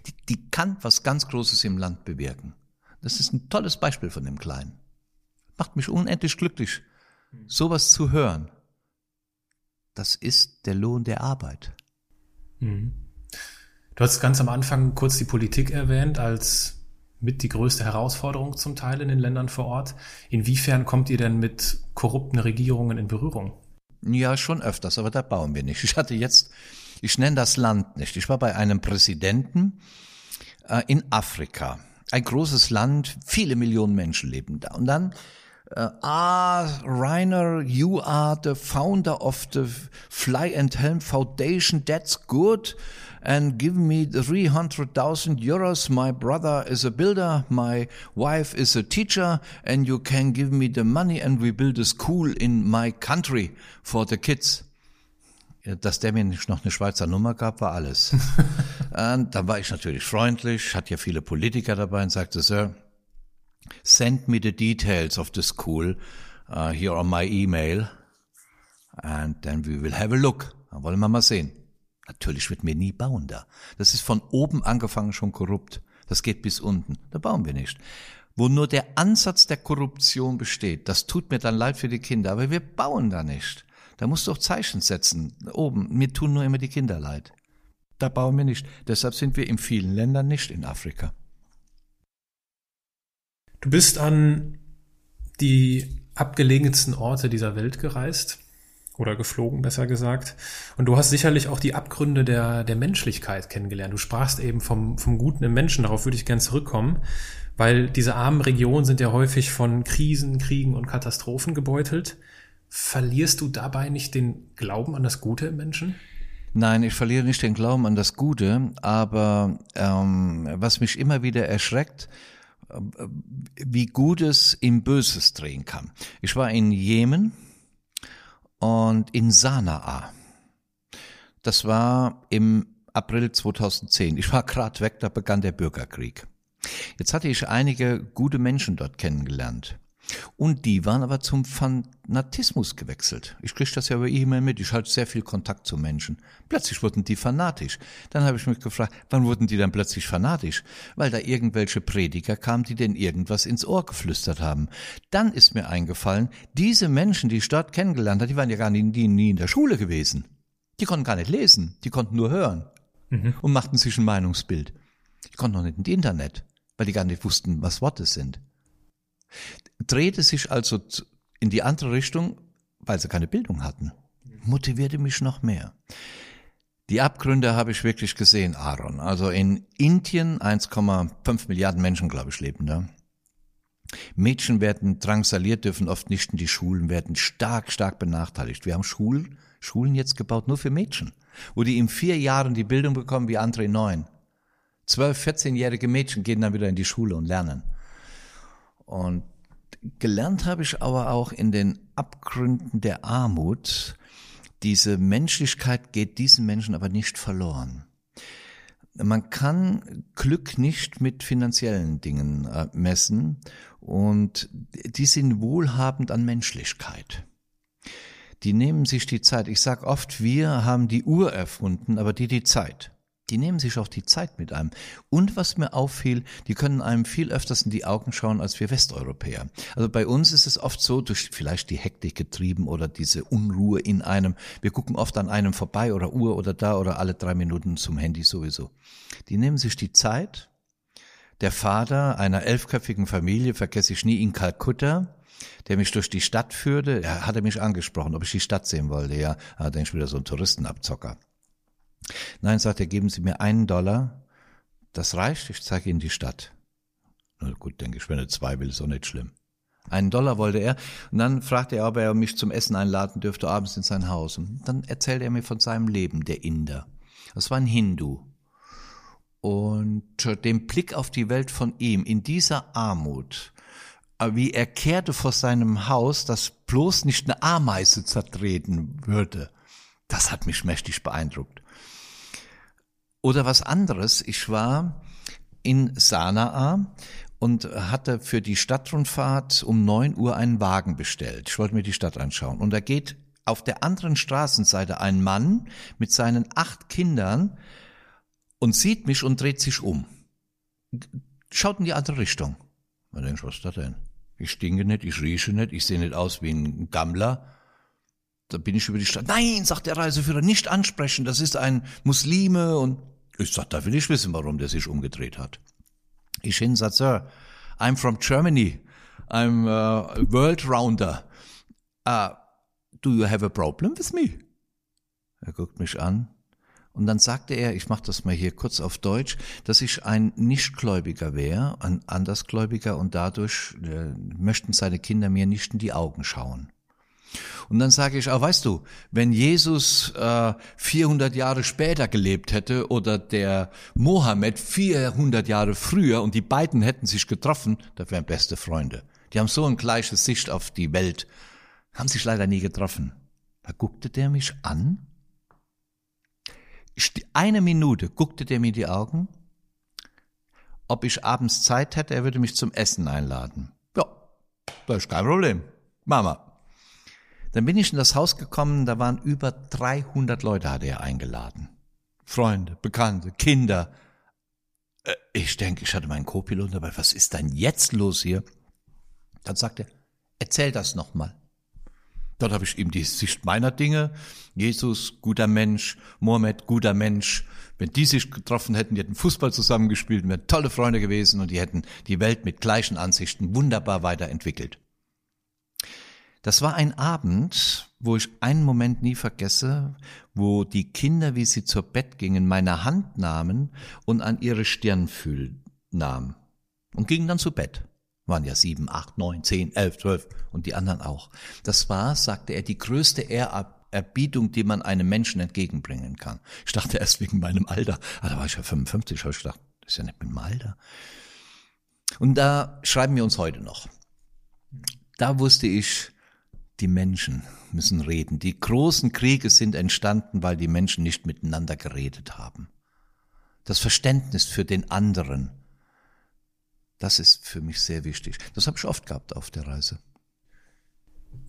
die, die kann was ganz Großes im Land bewirken. Das ist ein tolles Beispiel von dem Kleinen. Macht mich unendlich glücklich, sowas zu hören. Das ist der Lohn der Arbeit. Mhm. Du hast ganz am Anfang kurz die Politik erwähnt als mit die größte Herausforderung zum Teil in den Ländern vor Ort. Inwiefern kommt ihr denn mit korrupten Regierungen in Berührung? Ja, schon öfters, aber da bauen wir nicht. Ich hatte jetzt, ich nenne das Land nicht. Ich war bei einem Präsidenten äh, in Afrika. Ein großes Land, viele Millionen Menschen leben da. Und dann, äh, ah, Rainer, you are the founder of the Fly and Helm Foundation. That's good and give me 300,000 euros. My brother is a builder, my wife is a teacher, and you can give me the money and we build a school in my country for the kids. Dass der mir nicht noch eine Schweizer Nummer gab, war alles. und dann war ich natürlich freundlich, hat ja viele Politiker dabei und sagte, Sir, send me the details of the school uh, here on my email and then we will have a look. Dann wollen wir mal sehen. Natürlich wird mir nie bauen da. Das ist von oben angefangen schon korrupt. Das geht bis unten. Da bauen wir nicht. Wo nur der Ansatz der Korruption besteht, das tut mir dann leid für die Kinder, aber wir bauen da nicht. Da musst du auch Zeichen setzen. Oben. Mir tun nur immer die Kinder leid. Da bauen wir nicht. Deshalb sind wir in vielen Ländern nicht in Afrika. Du bist an die abgelegensten Orte dieser Welt gereist oder geflogen, besser gesagt. Und du hast sicherlich auch die Abgründe der, der Menschlichkeit kennengelernt. Du sprachst eben vom, vom Guten im Menschen, darauf würde ich gern zurückkommen, weil diese armen Regionen sind ja häufig von Krisen, Kriegen und Katastrophen gebeutelt. Verlierst du dabei nicht den Glauben an das Gute im Menschen? Nein, ich verliere nicht den Glauben an das Gute, aber ähm, was mich immer wieder erschreckt, äh, wie Gutes im Böses drehen kann. Ich war in Jemen, und in Sanaa. Das war im April 2010. Ich war gerade weg, da begann der Bürgerkrieg. Jetzt hatte ich einige gute Menschen dort kennengelernt. Und die waren aber zum Fanatismus gewechselt. Ich kriege das ja über E-Mail mit. Ich halte sehr viel Kontakt zu Menschen. Plötzlich wurden die fanatisch. Dann habe ich mich gefragt, wann wurden die dann plötzlich fanatisch? Weil da irgendwelche Prediger kamen, die denen irgendwas ins Ohr geflüstert haben. Dann ist mir eingefallen, diese Menschen, die ich dort kennengelernt habe, die waren ja gar nie, nie in der Schule gewesen. Die konnten gar nicht lesen. Die konnten nur hören. Mhm. Und machten sich ein Meinungsbild. Die konnten noch nicht ins Internet, weil die gar nicht wussten, was Worte sind drehte sich also in die andere Richtung, weil sie keine Bildung hatten. Motivierte mich noch mehr. Die Abgründe habe ich wirklich gesehen, Aaron. Also in Indien 1,5 Milliarden Menschen, glaube ich, leben da. Mädchen werden drangsaliert, dürfen oft nicht in die Schulen, werden stark, stark benachteiligt. Wir haben Schulen Schulen jetzt gebaut, nur für Mädchen, wo die in vier Jahren die Bildung bekommen wie andere in neun. Zwölf, 14-jährige Mädchen gehen dann wieder in die Schule und lernen. Und gelernt habe ich aber auch in den Abgründen der Armut, diese Menschlichkeit geht diesen Menschen aber nicht verloren. Man kann Glück nicht mit finanziellen Dingen äh, messen und die sind wohlhabend an Menschlichkeit. Die nehmen sich die Zeit. Ich sage oft, wir haben die Uhr erfunden, aber die die Zeit die nehmen sich auch die Zeit mit einem. Und was mir auffiel, die können einem viel öfters in die Augen schauen als wir Westeuropäer. Also bei uns ist es oft so, durch vielleicht die Hektik getrieben oder diese Unruhe in einem, wir gucken oft an einem vorbei oder Uhr oder da oder alle drei Minuten zum Handy sowieso. Die nehmen sich die Zeit. Der Vater einer elfköpfigen Familie, vergesse ich nie, in Kalkutta, der mich durch die Stadt führte, er hatte mich angesprochen, ob ich die Stadt sehen wollte. Ja, ah, dann ich wieder so ein Touristenabzocker. Nein, sagt er, geben Sie mir einen Dollar. Das reicht, ich zeige Ihnen die Stadt. Na gut, denke ich, wenn er zwei will, ist auch nicht schlimm. Einen Dollar wollte er. Und dann fragte er, ob er mich zum Essen einladen dürfte, abends in sein Haus. Und dann erzählte er mir von seinem Leben, der Inder. Das war ein Hindu. Und den Blick auf die Welt von ihm, in dieser Armut, wie er kehrte vor seinem Haus, dass bloß nicht eine Ameise zertreten würde, das hat mich mächtig beeindruckt. Oder was anderes, ich war in Sanaa und hatte für die Stadtrundfahrt um neun Uhr einen Wagen bestellt. Ich wollte mir die Stadt anschauen. Und da geht auf der anderen Straßenseite ein Mann mit seinen acht Kindern und sieht mich und dreht sich um. Schaut in die andere Richtung. Man denkt, was ist das denn? Ich stinke nicht, ich rieche nicht, ich sehe nicht aus wie ein Gammler. Da bin ich über die Stadt. Nein, sagt der Reiseführer, nicht ansprechen, das ist ein Muslime und ich sag, da will ich wissen, warum der sich umgedreht hat. Ich hin, sagt, Sir, I'm from Germany. I'm a world rounder. Uh, do you have a problem with me? Er guckt mich an. Und dann sagte er, ich mache das mal hier kurz auf Deutsch, dass ich ein Nichtgläubiger wäre, ein Andersgläubiger und dadurch äh, möchten seine Kinder mir nicht in die Augen schauen. Und dann sage ich auch, weißt du, wenn Jesus äh, 400 Jahre später gelebt hätte oder der Mohammed 400 Jahre früher und die beiden hätten sich getroffen, da wären beste Freunde. Die haben so ein gleiches Sicht auf die Welt, haben sich leider nie getroffen. Da guckte der mich an. Eine Minute guckte der mir die Augen. Ob ich abends Zeit hätte, er würde mich zum Essen einladen. Ja, das ist kein Problem. Mama, dann bin ich in das Haus gekommen, da waren über 300 Leute, hatte er eingeladen. Freunde, Bekannte, Kinder. Äh, ich denke, ich hatte meinen Co-Pilot dabei. Was ist denn jetzt los hier? Dann sagte er, erzähl das nochmal. Dort habe ich ihm die Sicht meiner Dinge. Jesus, guter Mensch, Mohammed, guter Mensch. Wenn die sich getroffen hätten, die hätten Fußball zusammengespielt, wären tolle Freunde gewesen und die hätten die Welt mit gleichen Ansichten wunderbar weiterentwickelt. Das war ein Abend, wo ich einen Moment nie vergesse, wo die Kinder, wie sie zur Bett gingen, meine Hand nahmen und an ihre Stirn fühl nahmen und gingen dann zu Bett. Waren ja sieben, acht, neun, zehn, elf, zwölf und die anderen auch. Das war, sagte er, die größte Ehrerbietung, die man einem Menschen entgegenbringen kann. Ich dachte erst wegen meinem Alter, ah, da war ich ja 55, habe ich gedacht, das ist ja nicht mit meinem Alter. Und da schreiben wir uns heute noch. Da wusste ich, die Menschen müssen reden. Die großen Kriege sind entstanden, weil die Menschen nicht miteinander geredet haben. Das Verständnis für den anderen, das ist für mich sehr wichtig. Das habe ich oft gehabt auf der Reise.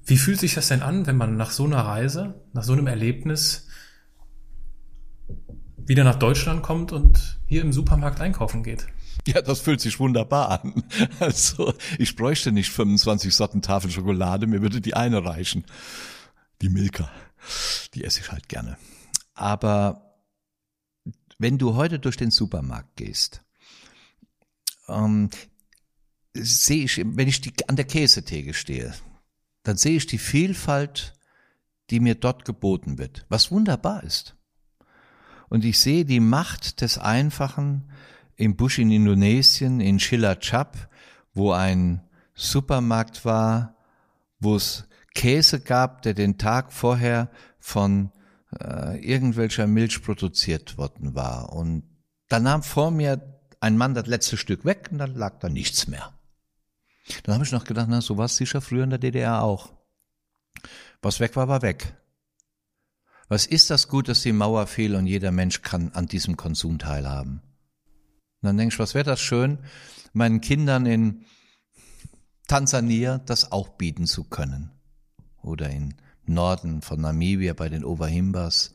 Wie fühlt sich das denn an, wenn man nach so einer Reise, nach so einem Erlebnis wieder nach Deutschland kommt und hier im Supermarkt einkaufen geht? Ja, das fühlt sich wunderbar an. Also, ich bräuchte nicht 25 Sorten Tafel Schokolade, mir würde die eine reichen. Die Milka. Die esse ich halt gerne. Aber wenn du heute durch den Supermarkt gehst, ähm, sehe ich, wenn ich die, an der Käsetheke stehe, dann sehe ich die Vielfalt, die mir dort geboten wird, was wunderbar ist. Und ich sehe die Macht des Einfachen, im Busch in Indonesien, in Cilacap, wo ein Supermarkt war, wo es Käse gab, der den Tag vorher von äh, irgendwelcher Milch produziert worden war. Und da nahm vor mir ein Mann das letzte Stück weg und dann lag da nichts mehr. Dann habe ich noch gedacht, na, so war es sicher früher in der DDR auch. Was weg war, war weg. Was ist das gut, dass die Mauer fiel und jeder Mensch kann an diesem Konsum teilhaben? Und dann denke ich, was wäre das schön, meinen Kindern in Tansania das auch bieten zu können. Oder in Norden von Namibia bei den Oberhimbas.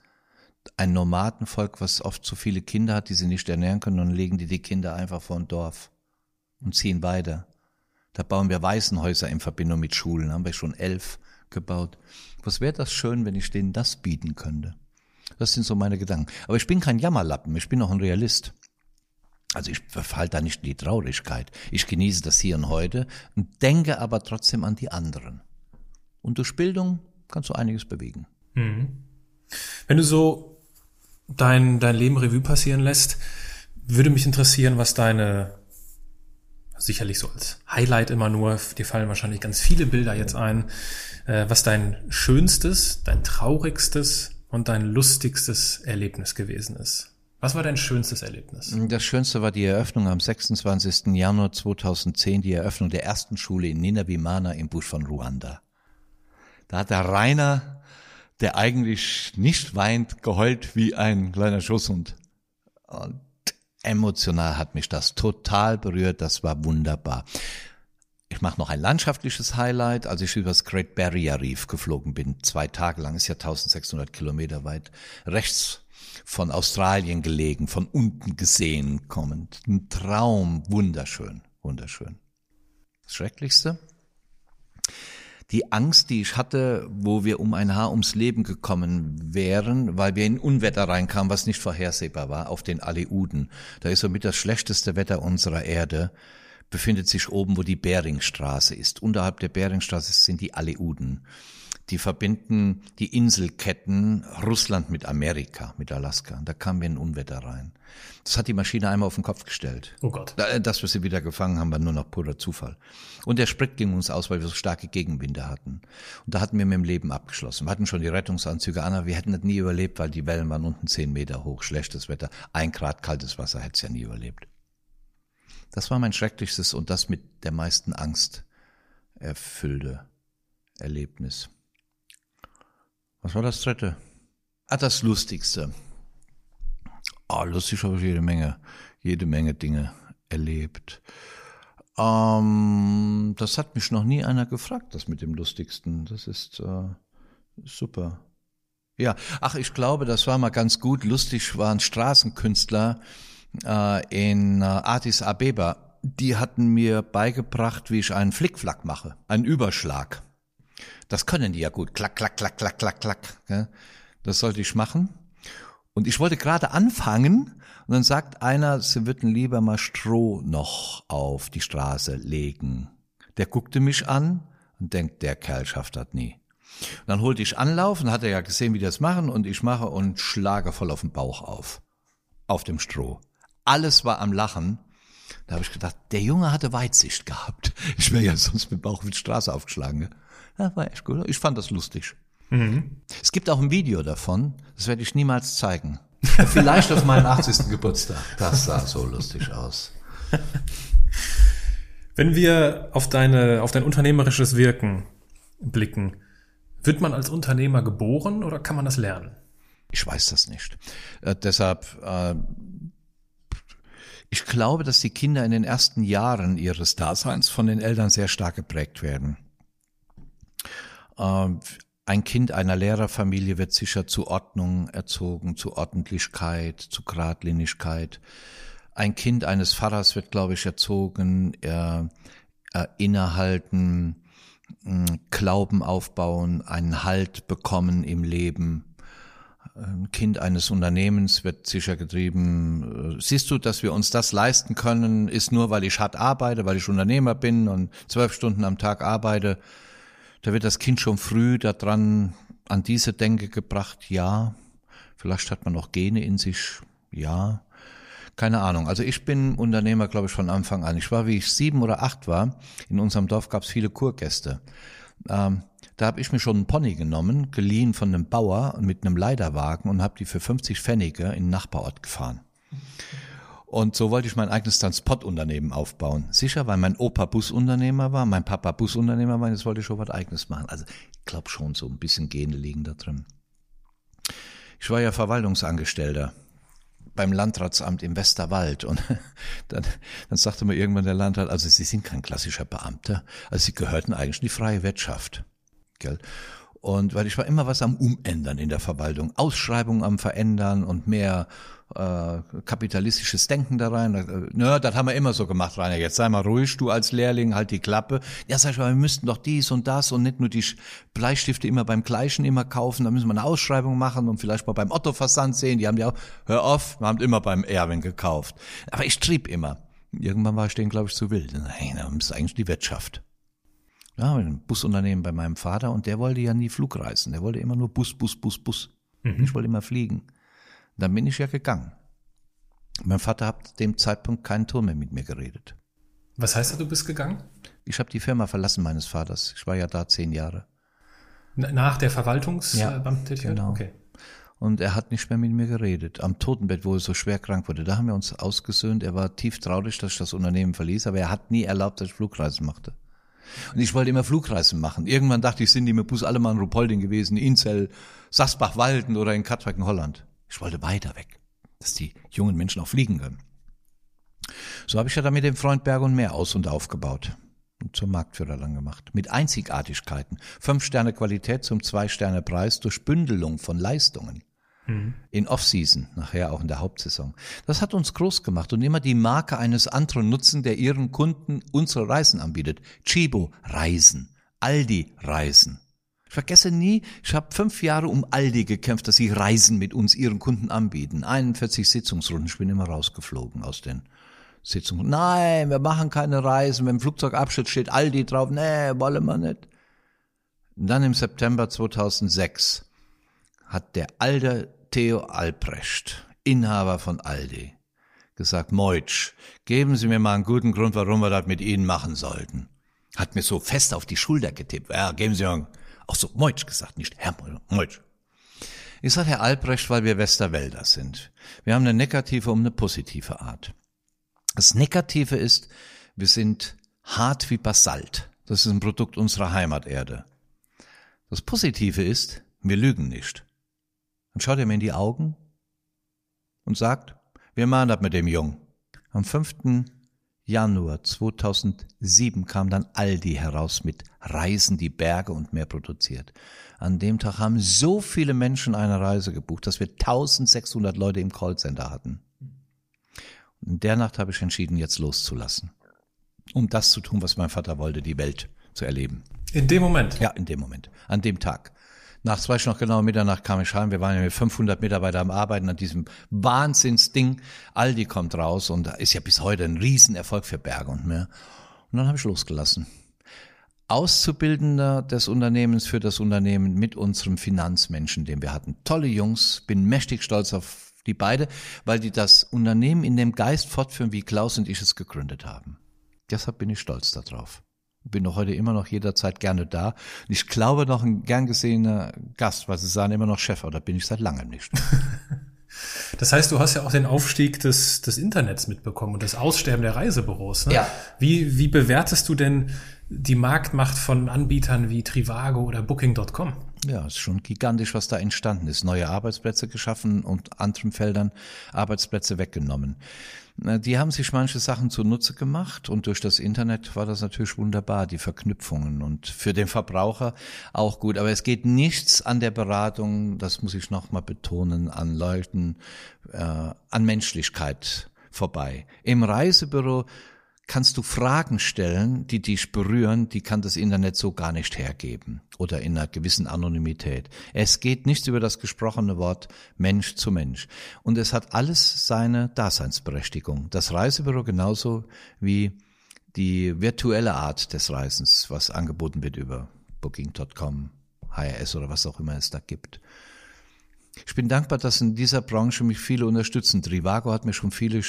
Ein Nomadenvolk, was oft so viele Kinder hat, die sie nicht ernähren können, und legen die die Kinder einfach vor ein Dorf und ziehen weiter. Da bauen wir Waisenhäuser in Verbindung mit Schulen, haben wir schon elf gebaut. Was wäre das schön, wenn ich denen das bieten könnte? Das sind so meine Gedanken. Aber ich bin kein Jammerlappen, ich bin auch ein Realist. Also ich verfall da nicht in die Traurigkeit. Ich genieße das Hier und Heute und denke aber trotzdem an die anderen. Und durch Bildung kannst du einiges bewegen. Mhm. Wenn du so dein, dein Leben Revue passieren lässt, würde mich interessieren, was deine, sicherlich so als Highlight immer nur, dir fallen wahrscheinlich ganz viele Bilder jetzt ein, äh, was dein schönstes, dein traurigstes und dein lustigstes Erlebnis gewesen ist. Was war dein schönstes Erlebnis? Das Schönste war die Eröffnung am 26. Januar 2010, die Eröffnung der ersten Schule in Ninabimana im Busch von Ruanda. Da hat der Rainer, der eigentlich nicht weint, geheult wie ein kleiner Schusshund. Und emotional hat mich das total berührt, das war wunderbar. Ich mache noch ein landschaftliches Highlight, als ich übers Great Barrier Reef geflogen bin, zwei Tage lang, ist ja 1600 Kilometer weit, rechts von Australien gelegen, von unten gesehen kommend. Ein Traum, wunderschön, wunderschön. Das Schrecklichste? Die Angst, die ich hatte, wo wir um ein Haar ums Leben gekommen wären, weil wir in Unwetter reinkamen, was nicht vorhersehbar war, auf den Aleuten. Da ist somit das schlechteste Wetter unserer Erde befindet sich oben, wo die Beringstraße ist. Unterhalb der Beringstraße sind die Aleuten. Die verbinden die Inselketten Russland mit Amerika, mit Alaska. Da kamen wir in Unwetter rein. Das hat die Maschine einmal auf den Kopf gestellt. Oh Gott. Äh, dass wir sie wieder gefangen haben, war nur noch purer Zufall. Und der Sprit ging uns aus, weil wir so starke Gegenwinde hatten. Und da hatten wir mit dem Leben abgeschlossen. Wir hatten schon die Rettungsanzüge an, aber wir hätten das nie überlebt, weil die Wellen waren unten zehn Meter hoch, schlechtes Wetter, ein Grad kaltes Wasser, hätte es ja nie überlebt. Das war mein schrecklichstes und das mit der meisten Angst erfüllte Erlebnis. Was war das dritte? Ah, das Lustigste. Ah, oh, lustig habe ich jede Menge, jede Menge Dinge erlebt. Ähm, das hat mich noch nie einer gefragt, das mit dem Lustigsten. Das ist äh, super. Ja, ach, ich glaube, das war mal ganz gut. Lustig waren Straßenkünstler äh, in äh, Addis Abeba. Die hatten mir beigebracht, wie ich einen Flickflack mache, einen Überschlag. Das können die ja gut. Klack, klack, klack, klack, klack, klack. Das sollte ich machen. Und ich wollte gerade anfangen und dann sagt einer, sie würden lieber mal Stroh noch auf die Straße legen. Der guckte mich an und denkt, der Kerl schafft das nie. Und dann holte ich Anlauf und hat er ja gesehen, wie die das machen und ich mache und schlage voll auf den Bauch auf. Auf dem Stroh. Alles war am Lachen. Da habe ich gedacht, der Junge hatte Weitsicht gehabt. Ich wäre ja sonst mit dem Bauch auf die Straße aufgeschlagen. Das war echt gut. Ich fand das lustig. Mhm. Es gibt auch ein Video davon, das werde ich niemals zeigen. Vielleicht auf meinen 80. Geburtstag. Das sah so lustig aus. Wenn wir auf deine, auf dein unternehmerisches Wirken blicken, wird man als Unternehmer geboren oder kann man das lernen? Ich weiß das nicht. Äh, deshalb, äh, ich glaube, dass die Kinder in den ersten Jahren ihres Daseins von den Eltern sehr stark geprägt werden. Ähm, ein Kind einer Lehrerfamilie wird sicher zu Ordnung erzogen, zu Ordentlichkeit, zu Gradlinigkeit. Ein Kind eines Pfarrers wird, glaube ich, erzogen, er, er innehalten, Glauben aufbauen, einen Halt bekommen im Leben. Ein Kind eines Unternehmens wird sicher getrieben. Siehst du, dass wir uns das leisten können, ist nur, weil ich hart arbeite, weil ich Unternehmer bin und zwölf Stunden am Tag arbeite. Da wird das Kind schon früh daran an diese Denke gebracht, ja, vielleicht hat man noch Gene in sich, ja, keine Ahnung. Also ich bin Unternehmer, glaube ich, von Anfang an. Ich war, wie ich sieben oder acht war, in unserem Dorf gab es viele Kurgäste. Ähm, Da habe ich mir schon einen Pony genommen, geliehen von einem Bauer mit einem Leiterwagen und habe die für 50 Pfennige in den Nachbarort gefahren. Und so wollte ich mein eigenes Transportunternehmen aufbauen. Sicher, weil mein Opa Busunternehmer war, mein Papa Busunternehmer war, jetzt wollte ich schon was eigenes machen. Also ich glaube schon, so ein bisschen Gene liegen da drin. Ich war ja Verwaltungsangestellter beim Landratsamt im Westerwald und dann, dann sagte mir irgendwann der Landrat, also Sie sind kein klassischer Beamter, also Sie gehörten eigentlich in die freie Wirtschaft. Gell? Und weil ich war immer was am Umändern in der Verwaltung, Ausschreibungen am Verändern und mehr äh, kapitalistisches Denken da rein. Äh, na, das haben wir immer so gemacht, Rainer. Jetzt sei mal ruhig, du als Lehrling, halt die Klappe. Ja, sag ich mal, wir müssten doch dies und das und nicht nur die Bleistifte immer beim Gleichen immer kaufen. Da müssen wir eine Ausschreibung machen und vielleicht mal beim Otto-Versand sehen. Die haben ja auch, hör auf, wir haben immer beim Erwin gekauft. Aber ich trieb immer. Irgendwann war ich denen, glaube ich, zu wild. Nein, das ist eigentlich die Wirtschaft. Ja, ein Busunternehmen bei meinem Vater und der wollte ja nie Flugreisen. Der wollte immer nur Bus, Bus, Bus, Bus. Mhm. Ich wollte immer fliegen. Dann bin ich ja gegangen. Mein Vater hat dem Zeitpunkt keinen Ton mehr mit mir geredet. Was heißt das, du bist gegangen? Ich habe die Firma verlassen meines Vaters. Ich war ja da zehn Jahre. Nach der Verwaltungsbeamtätigkeit? Ja, genau. Okay. Und er hat nicht mehr mit mir geredet. Am Totenbett, wo er so schwer krank wurde, da haben wir uns ausgesöhnt. Er war tief traurig, dass ich das Unternehmen verließ, aber er hat nie erlaubt, dass ich Flugreisen machte. Und ich wollte immer Flugreisen machen. Irgendwann dachte ich, sind die mit Bus alle mal in Rupolding gewesen, Inzell, Sasbach-Walden oder in Katwijk in Holland. Ich wollte weiter weg, dass die jungen Menschen auch fliegen können. So habe ich ja dann mit dem Freund Berg und Meer aus und aufgebaut und zum Marktführer dann gemacht. Mit Einzigartigkeiten. Fünf Sterne Qualität zum Zwei Sterne Preis durch Bündelung von Leistungen. Mhm. In Off-Season, nachher auch in der Hauptsaison. Das hat uns groß gemacht und immer die Marke eines anderen nutzen, der ihren Kunden unsere Reisen anbietet. Chibo Reisen, Aldi Reisen. Ich vergesse nie, ich habe fünf Jahre um Aldi gekämpft, dass sie Reisen mit uns ihren Kunden anbieten. 41 Sitzungsrunden, ich bin immer rausgeflogen aus den Sitzungen. Nein, wir machen keine Reisen. Wenn Flugzeugabschnitt steht Aldi drauf. Nee, wollen wir nicht. Und dann im September 2006 hat der alte Theo Albrecht, Inhaber von Aldi, gesagt, Meutsch, geben Sie mir mal einen guten Grund, warum wir das mit Ihnen machen sollten. Hat mir so fest auf die Schulter getippt. Ja, geben Sie mir auch so Meutsch gesagt, nicht Herr Meutsch. Ich sage Herr Albrecht, weil wir Westerwälder sind. Wir haben eine negative um eine positive Art. Das Negative ist, wir sind hart wie Basalt. Das ist ein Produkt unserer Heimaterde. Das Positive ist, wir lügen nicht. Dann schaut er mir in die Augen und sagt, wir machen das mit dem Jungen. Am 5. Januar 2007 kam dann Aldi heraus mit Reisen, die Berge und mehr produziert. An dem Tag haben so viele Menschen eine Reise gebucht, dass wir 1600 Leute im Callcenter hatten. Und in der Nacht habe ich entschieden, jetzt loszulassen. Um das zu tun, was mein Vater wollte, die Welt zu erleben. In dem Moment? Ja, in dem Moment. An dem Tag. Weiß ich noch genau, Mitternacht kam ich heim. Wir waren ja mit 500 Mitarbeitern am Arbeiten an diesem Wahnsinnsding. Aldi kommt raus und ist ja bis heute ein Riesenerfolg für Berge und mehr. Und dann habe ich losgelassen. Auszubildender des Unternehmens für das Unternehmen mit unserem Finanzmenschen, den wir hatten. Tolle Jungs, bin mächtig stolz auf die beide, weil die das Unternehmen in dem Geist fortführen, wie Klaus und ich es gegründet haben. Deshalb bin ich stolz darauf bin noch heute immer noch jederzeit gerne da. Und ich glaube noch ein gern gesehener Gast, weil sie sagen immer noch Chef, oder bin ich seit langem nicht. Das heißt, du hast ja auch den Aufstieg des, des Internets mitbekommen und das Aussterben der Reisebüros. Ne? Ja. Wie, wie bewertest du denn die Marktmacht von Anbietern wie Trivago oder Booking.com? Ja, ist schon gigantisch, was da entstanden ist. Neue Arbeitsplätze geschaffen und anderen Feldern Arbeitsplätze weggenommen. Die haben sich manche Sachen zunutze gemacht und durch das Internet war das natürlich wunderbar, die Verknüpfungen und für den Verbraucher auch gut. Aber es geht nichts an der Beratung, das muss ich nochmal betonen, an Leuten, äh, an Menschlichkeit vorbei. Im Reisebüro kannst du Fragen stellen, die dich berühren, die kann das Internet so gar nicht hergeben oder in einer gewissen Anonymität. Es geht nicht über das gesprochene Wort Mensch zu Mensch. Und es hat alles seine Daseinsberechtigung. Das Reisebüro genauso wie die virtuelle Art des Reisens, was angeboten wird über Booking.com, HRS oder was auch immer es da gibt. Ich bin dankbar, dass in dieser Branche mich viele unterstützen. Trivago hat mir schon viele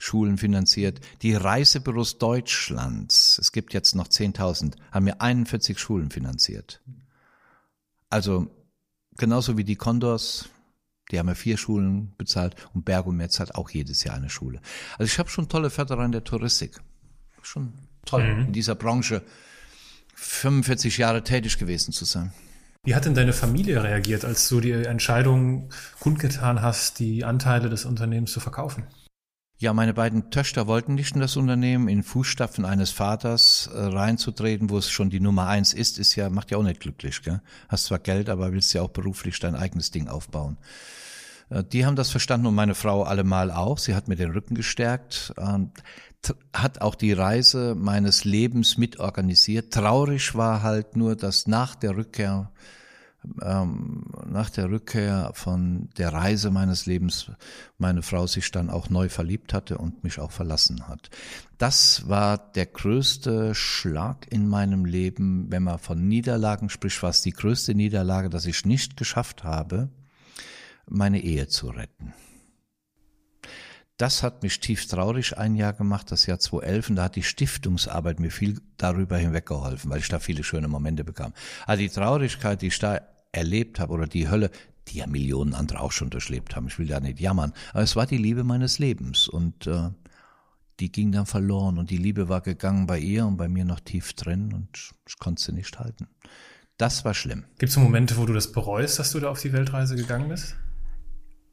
Schulen finanziert. Die Reisebüros Deutschlands, es gibt jetzt noch 10.000, haben mir 41 Schulen finanziert. Also genauso wie die Condors, die haben mir vier Schulen bezahlt und Bergometz hat auch jedes Jahr eine Schule. Also ich habe schon tolle Förderer in der Touristik. Schon toll, mhm. in dieser Branche 45 Jahre tätig gewesen zu sein. Wie hat denn deine Familie reagiert, als du die Entscheidung kundgetan hast, die Anteile des Unternehmens zu verkaufen? Ja, meine beiden Töchter wollten nicht in das Unternehmen, in Fußstapfen eines Vaters äh, reinzutreten, wo es schon die Nummer eins ist, ist ja, macht ja auch nicht glücklich, gell? Hast zwar Geld, aber willst ja auch beruflich dein eigenes Ding aufbauen. Äh, die haben das verstanden und meine Frau allemal auch. Sie hat mir den Rücken gestärkt, und hat auch die Reise meines Lebens mitorganisiert. Traurig war halt nur, dass nach der Rückkehr ähm, nach der Rückkehr von der Reise meines Lebens meine Frau sich dann auch neu verliebt hatte und mich auch verlassen hat. Das war der größte Schlag in meinem Leben, wenn man von Niederlagen spricht, war es die größte Niederlage, dass ich nicht geschafft habe, meine Ehe zu retten. Das hat mich tief traurig ein Jahr gemacht, das Jahr 2011, und da hat die Stiftungsarbeit mir viel darüber hinweggeholfen, weil ich da viele schöne Momente bekam. Also die Traurigkeit, die ich da erlebt habe, oder die Hölle, die ja Millionen andere auch schon durchlebt haben, ich will da nicht jammern, aber es war die Liebe meines Lebens und äh, die ging dann verloren und die Liebe war gegangen bei ihr und bei mir noch tief drin und ich konnte sie nicht halten. Das war schlimm. Gibt es Momente, wo du das bereust, dass du da auf die Weltreise gegangen bist?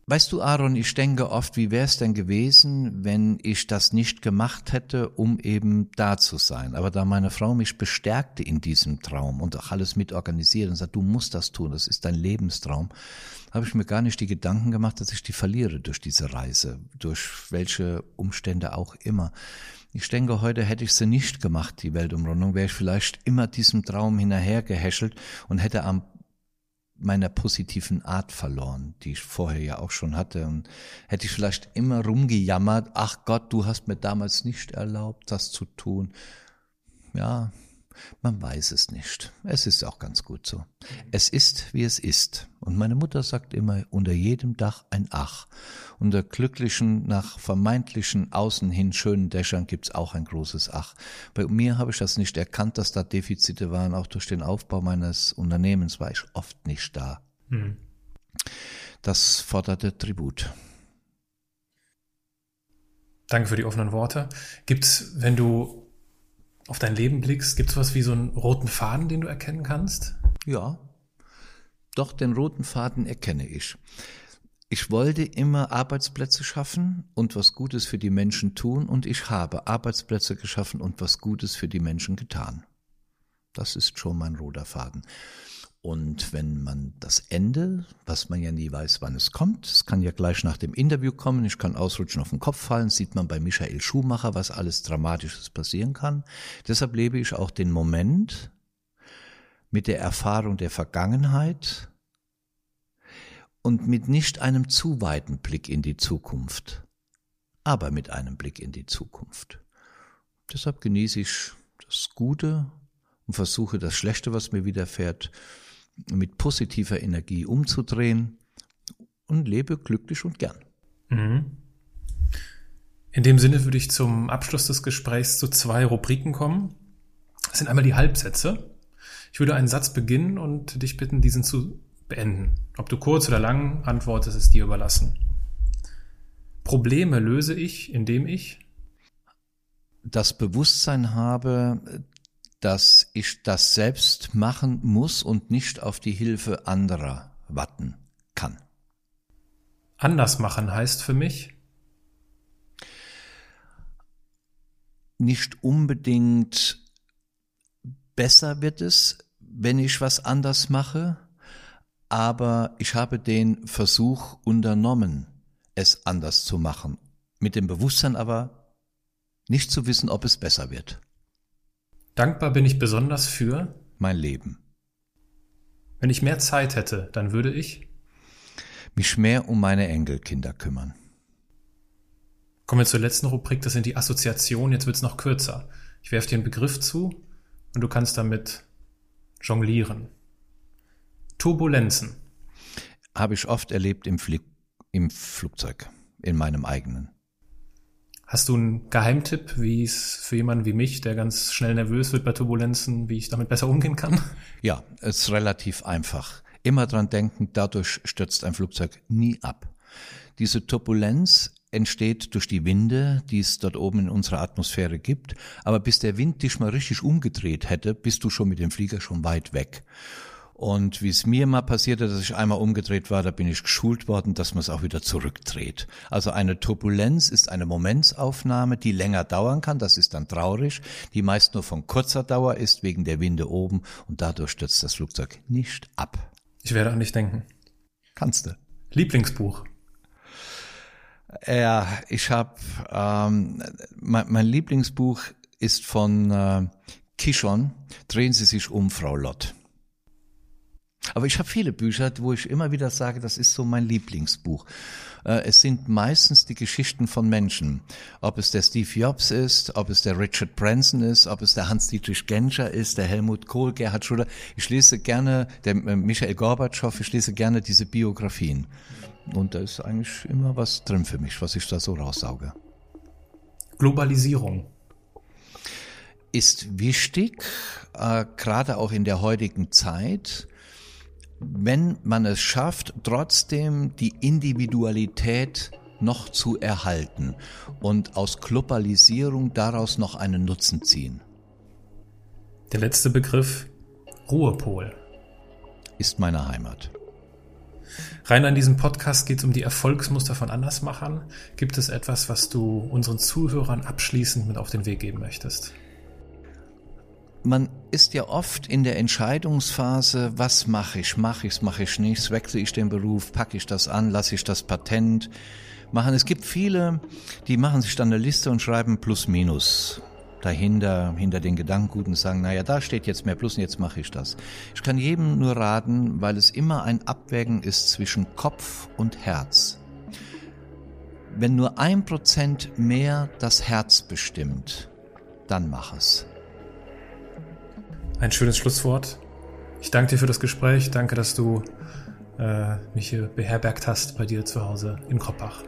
Weißt du, Aaron, ich denke oft, wie wäre es denn gewesen, wenn ich das nicht gemacht hätte, um eben da zu sein. Aber da meine Frau mich bestärkte in diesem Traum und auch alles mitorganisiert und sagt, du musst das tun, das ist dein Lebenstraum, habe ich mir gar nicht die Gedanken gemacht, dass ich die verliere durch diese Reise, durch welche Umstände auch immer. Ich denke, heute hätte ich sie nicht gemacht, die Weltumrundung, wäre ich vielleicht immer diesem Traum hinterhergehäschelt und hätte am meiner positiven Art verloren, die ich vorher ja auch schon hatte. Und hätte ich vielleicht immer rumgejammert, ach Gott, du hast mir damals nicht erlaubt, das zu tun. Ja, man weiß es nicht. Es ist auch ganz gut so. Es ist, wie es ist. Und meine Mutter sagt immer, unter jedem Dach ein Ach. Unter glücklichen, nach vermeintlichen außen hin schönen Dächern gibt's auch ein großes Ach. Bei mir habe ich das nicht erkannt, dass da Defizite waren. Auch durch den Aufbau meines Unternehmens war ich oft nicht da. Mhm. Das forderte Tribut. Danke für die offenen Worte. Gibt's, wenn du auf dein Leben blickst, gibt es was wie so einen roten Faden, den du erkennen kannst? Ja, doch den roten Faden erkenne ich. Ich wollte immer Arbeitsplätze schaffen und was Gutes für die Menschen tun und ich habe Arbeitsplätze geschaffen und was Gutes für die Menschen getan. Das ist schon mein roter Faden. Und wenn man das Ende, was man ja nie weiß, wann es kommt, es kann ja gleich nach dem Interview kommen, ich kann ausrutschen auf den Kopf fallen, sieht man bei Michael Schumacher, was alles Dramatisches passieren kann. Deshalb lebe ich auch den Moment mit der Erfahrung der Vergangenheit und mit nicht einem zu weiten Blick in die Zukunft, aber mit einem Blick in die Zukunft. Deshalb genieße ich das Gute und versuche das Schlechte, was mir widerfährt, mit positiver Energie umzudrehen und lebe glücklich und gern. Mhm. In dem Sinne würde ich zum Abschluss des Gesprächs zu zwei Rubriken kommen. Das sind einmal die Halbsätze. Ich würde einen Satz beginnen und dich bitten, diesen zu beenden. Ob du kurz oder lang antwortest, ist dir überlassen. Probleme löse ich, indem ich das Bewusstsein habe, dass ich das selbst machen muss und nicht auf die Hilfe anderer warten kann. Anders machen heißt für mich? Nicht unbedingt besser wird es, wenn ich was anders mache, aber ich habe den Versuch unternommen, es anders zu machen, mit dem Bewusstsein aber nicht zu wissen, ob es besser wird. Dankbar bin ich besonders für mein Leben. Wenn ich mehr Zeit hätte, dann würde ich mich mehr um meine Enkelkinder kümmern. Kommen wir zur letzten Rubrik, das sind die Assoziationen. Jetzt wird es noch kürzer. Ich werfe dir einen Begriff zu und du kannst damit jonglieren. Turbulenzen. Habe ich oft erlebt im, Fli im Flugzeug, in meinem eigenen. Hast du einen Geheimtipp, wie es für jemanden wie mich, der ganz schnell nervös wird bei Turbulenzen, wie ich damit besser umgehen kann? Ja, es ist relativ einfach. Immer dran denken, dadurch stürzt ein Flugzeug nie ab. Diese Turbulenz entsteht durch die Winde, die es dort oben in unserer Atmosphäre gibt. Aber bis der Wind dich mal richtig umgedreht hätte, bist du schon mit dem Flieger schon weit weg. Und wie es mir mal passierte, dass ich einmal umgedreht war, da bin ich geschult worden, dass man es auch wieder zurückdreht. Also eine Turbulenz ist eine Momentsaufnahme, die länger dauern kann, das ist dann traurig, die meist nur von kurzer Dauer ist, wegen der Winde oben und dadurch stürzt das Flugzeug nicht ab. Ich werde an dich denken. Kannst du. Lieblingsbuch. Ja, ich habe ähm, mein, mein Lieblingsbuch ist von äh, Kishon. Drehen Sie sich um, Frau Lott. Aber ich habe viele Bücher, wo ich immer wieder sage, das ist so mein Lieblingsbuch. Äh, es sind meistens die Geschichten von Menschen. Ob es der Steve Jobs ist, ob es der Richard Branson ist, ob es der Hans-Dietrich Genscher ist, der Helmut Kohl, Gerhard Schröder. Ich lese gerne, der äh, Michael Gorbatschow, ich lese gerne diese Biografien. Und da ist eigentlich immer was drin für mich, was ich da so raussauge. Globalisierung ist wichtig, äh, gerade auch in der heutigen Zeit wenn man es schafft, trotzdem die Individualität noch zu erhalten und aus Globalisierung daraus noch einen Nutzen ziehen. Der letzte Begriff Ruhepol ist meine Heimat. Rein an diesem Podcast geht es um die Erfolgsmuster von Andersmachern. Gibt es etwas, was du unseren Zuhörern abschließend mit auf den Weg geben möchtest? Man ist ja oft in der Entscheidungsphase, was mache ich, mache ich es, mache ich nichts, wechsle ich den Beruf, packe ich das an, lasse ich das Patent machen. Es gibt viele, die machen sich dann eine Liste und schreiben plus minus dahinter, hinter den Gedankengut und sagen, naja, da steht jetzt mehr plus und jetzt mache ich das. Ich kann jedem nur raten, weil es immer ein Abwägen ist zwischen Kopf und Herz. Wenn nur ein Prozent mehr das Herz bestimmt, dann mach es. Ein schönes Schlusswort. Ich danke dir für das Gespräch. Danke, dass du äh, mich hier beherbergt hast bei dir zu Hause in Kroppach.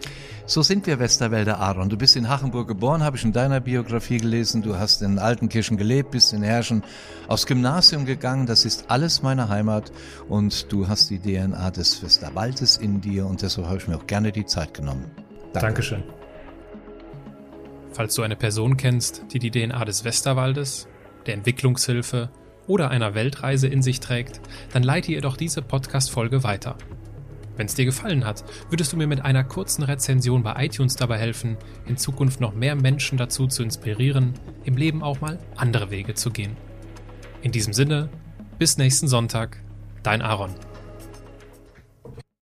So sind wir Westerwälder Aaron. Du bist in Hachenburg geboren, habe ich in deiner Biografie gelesen. Du hast in Altenkirchen gelebt, bist in Herschen aufs Gymnasium gegangen. Das ist alles meine Heimat und du hast die DNA des Westerwaldes in dir und deshalb habe ich mir auch gerne die Zeit genommen. Danke. Dankeschön. Falls du eine Person kennst, die die DNA des Westerwaldes, der Entwicklungshilfe oder einer Weltreise in sich trägt, dann leite ihr doch diese Podcast-Folge weiter. Wenn es dir gefallen hat, würdest du mir mit einer kurzen Rezension bei iTunes dabei helfen, in Zukunft noch mehr Menschen dazu zu inspirieren, im Leben auch mal andere Wege zu gehen. In diesem Sinne, bis nächsten Sonntag, dein Aaron.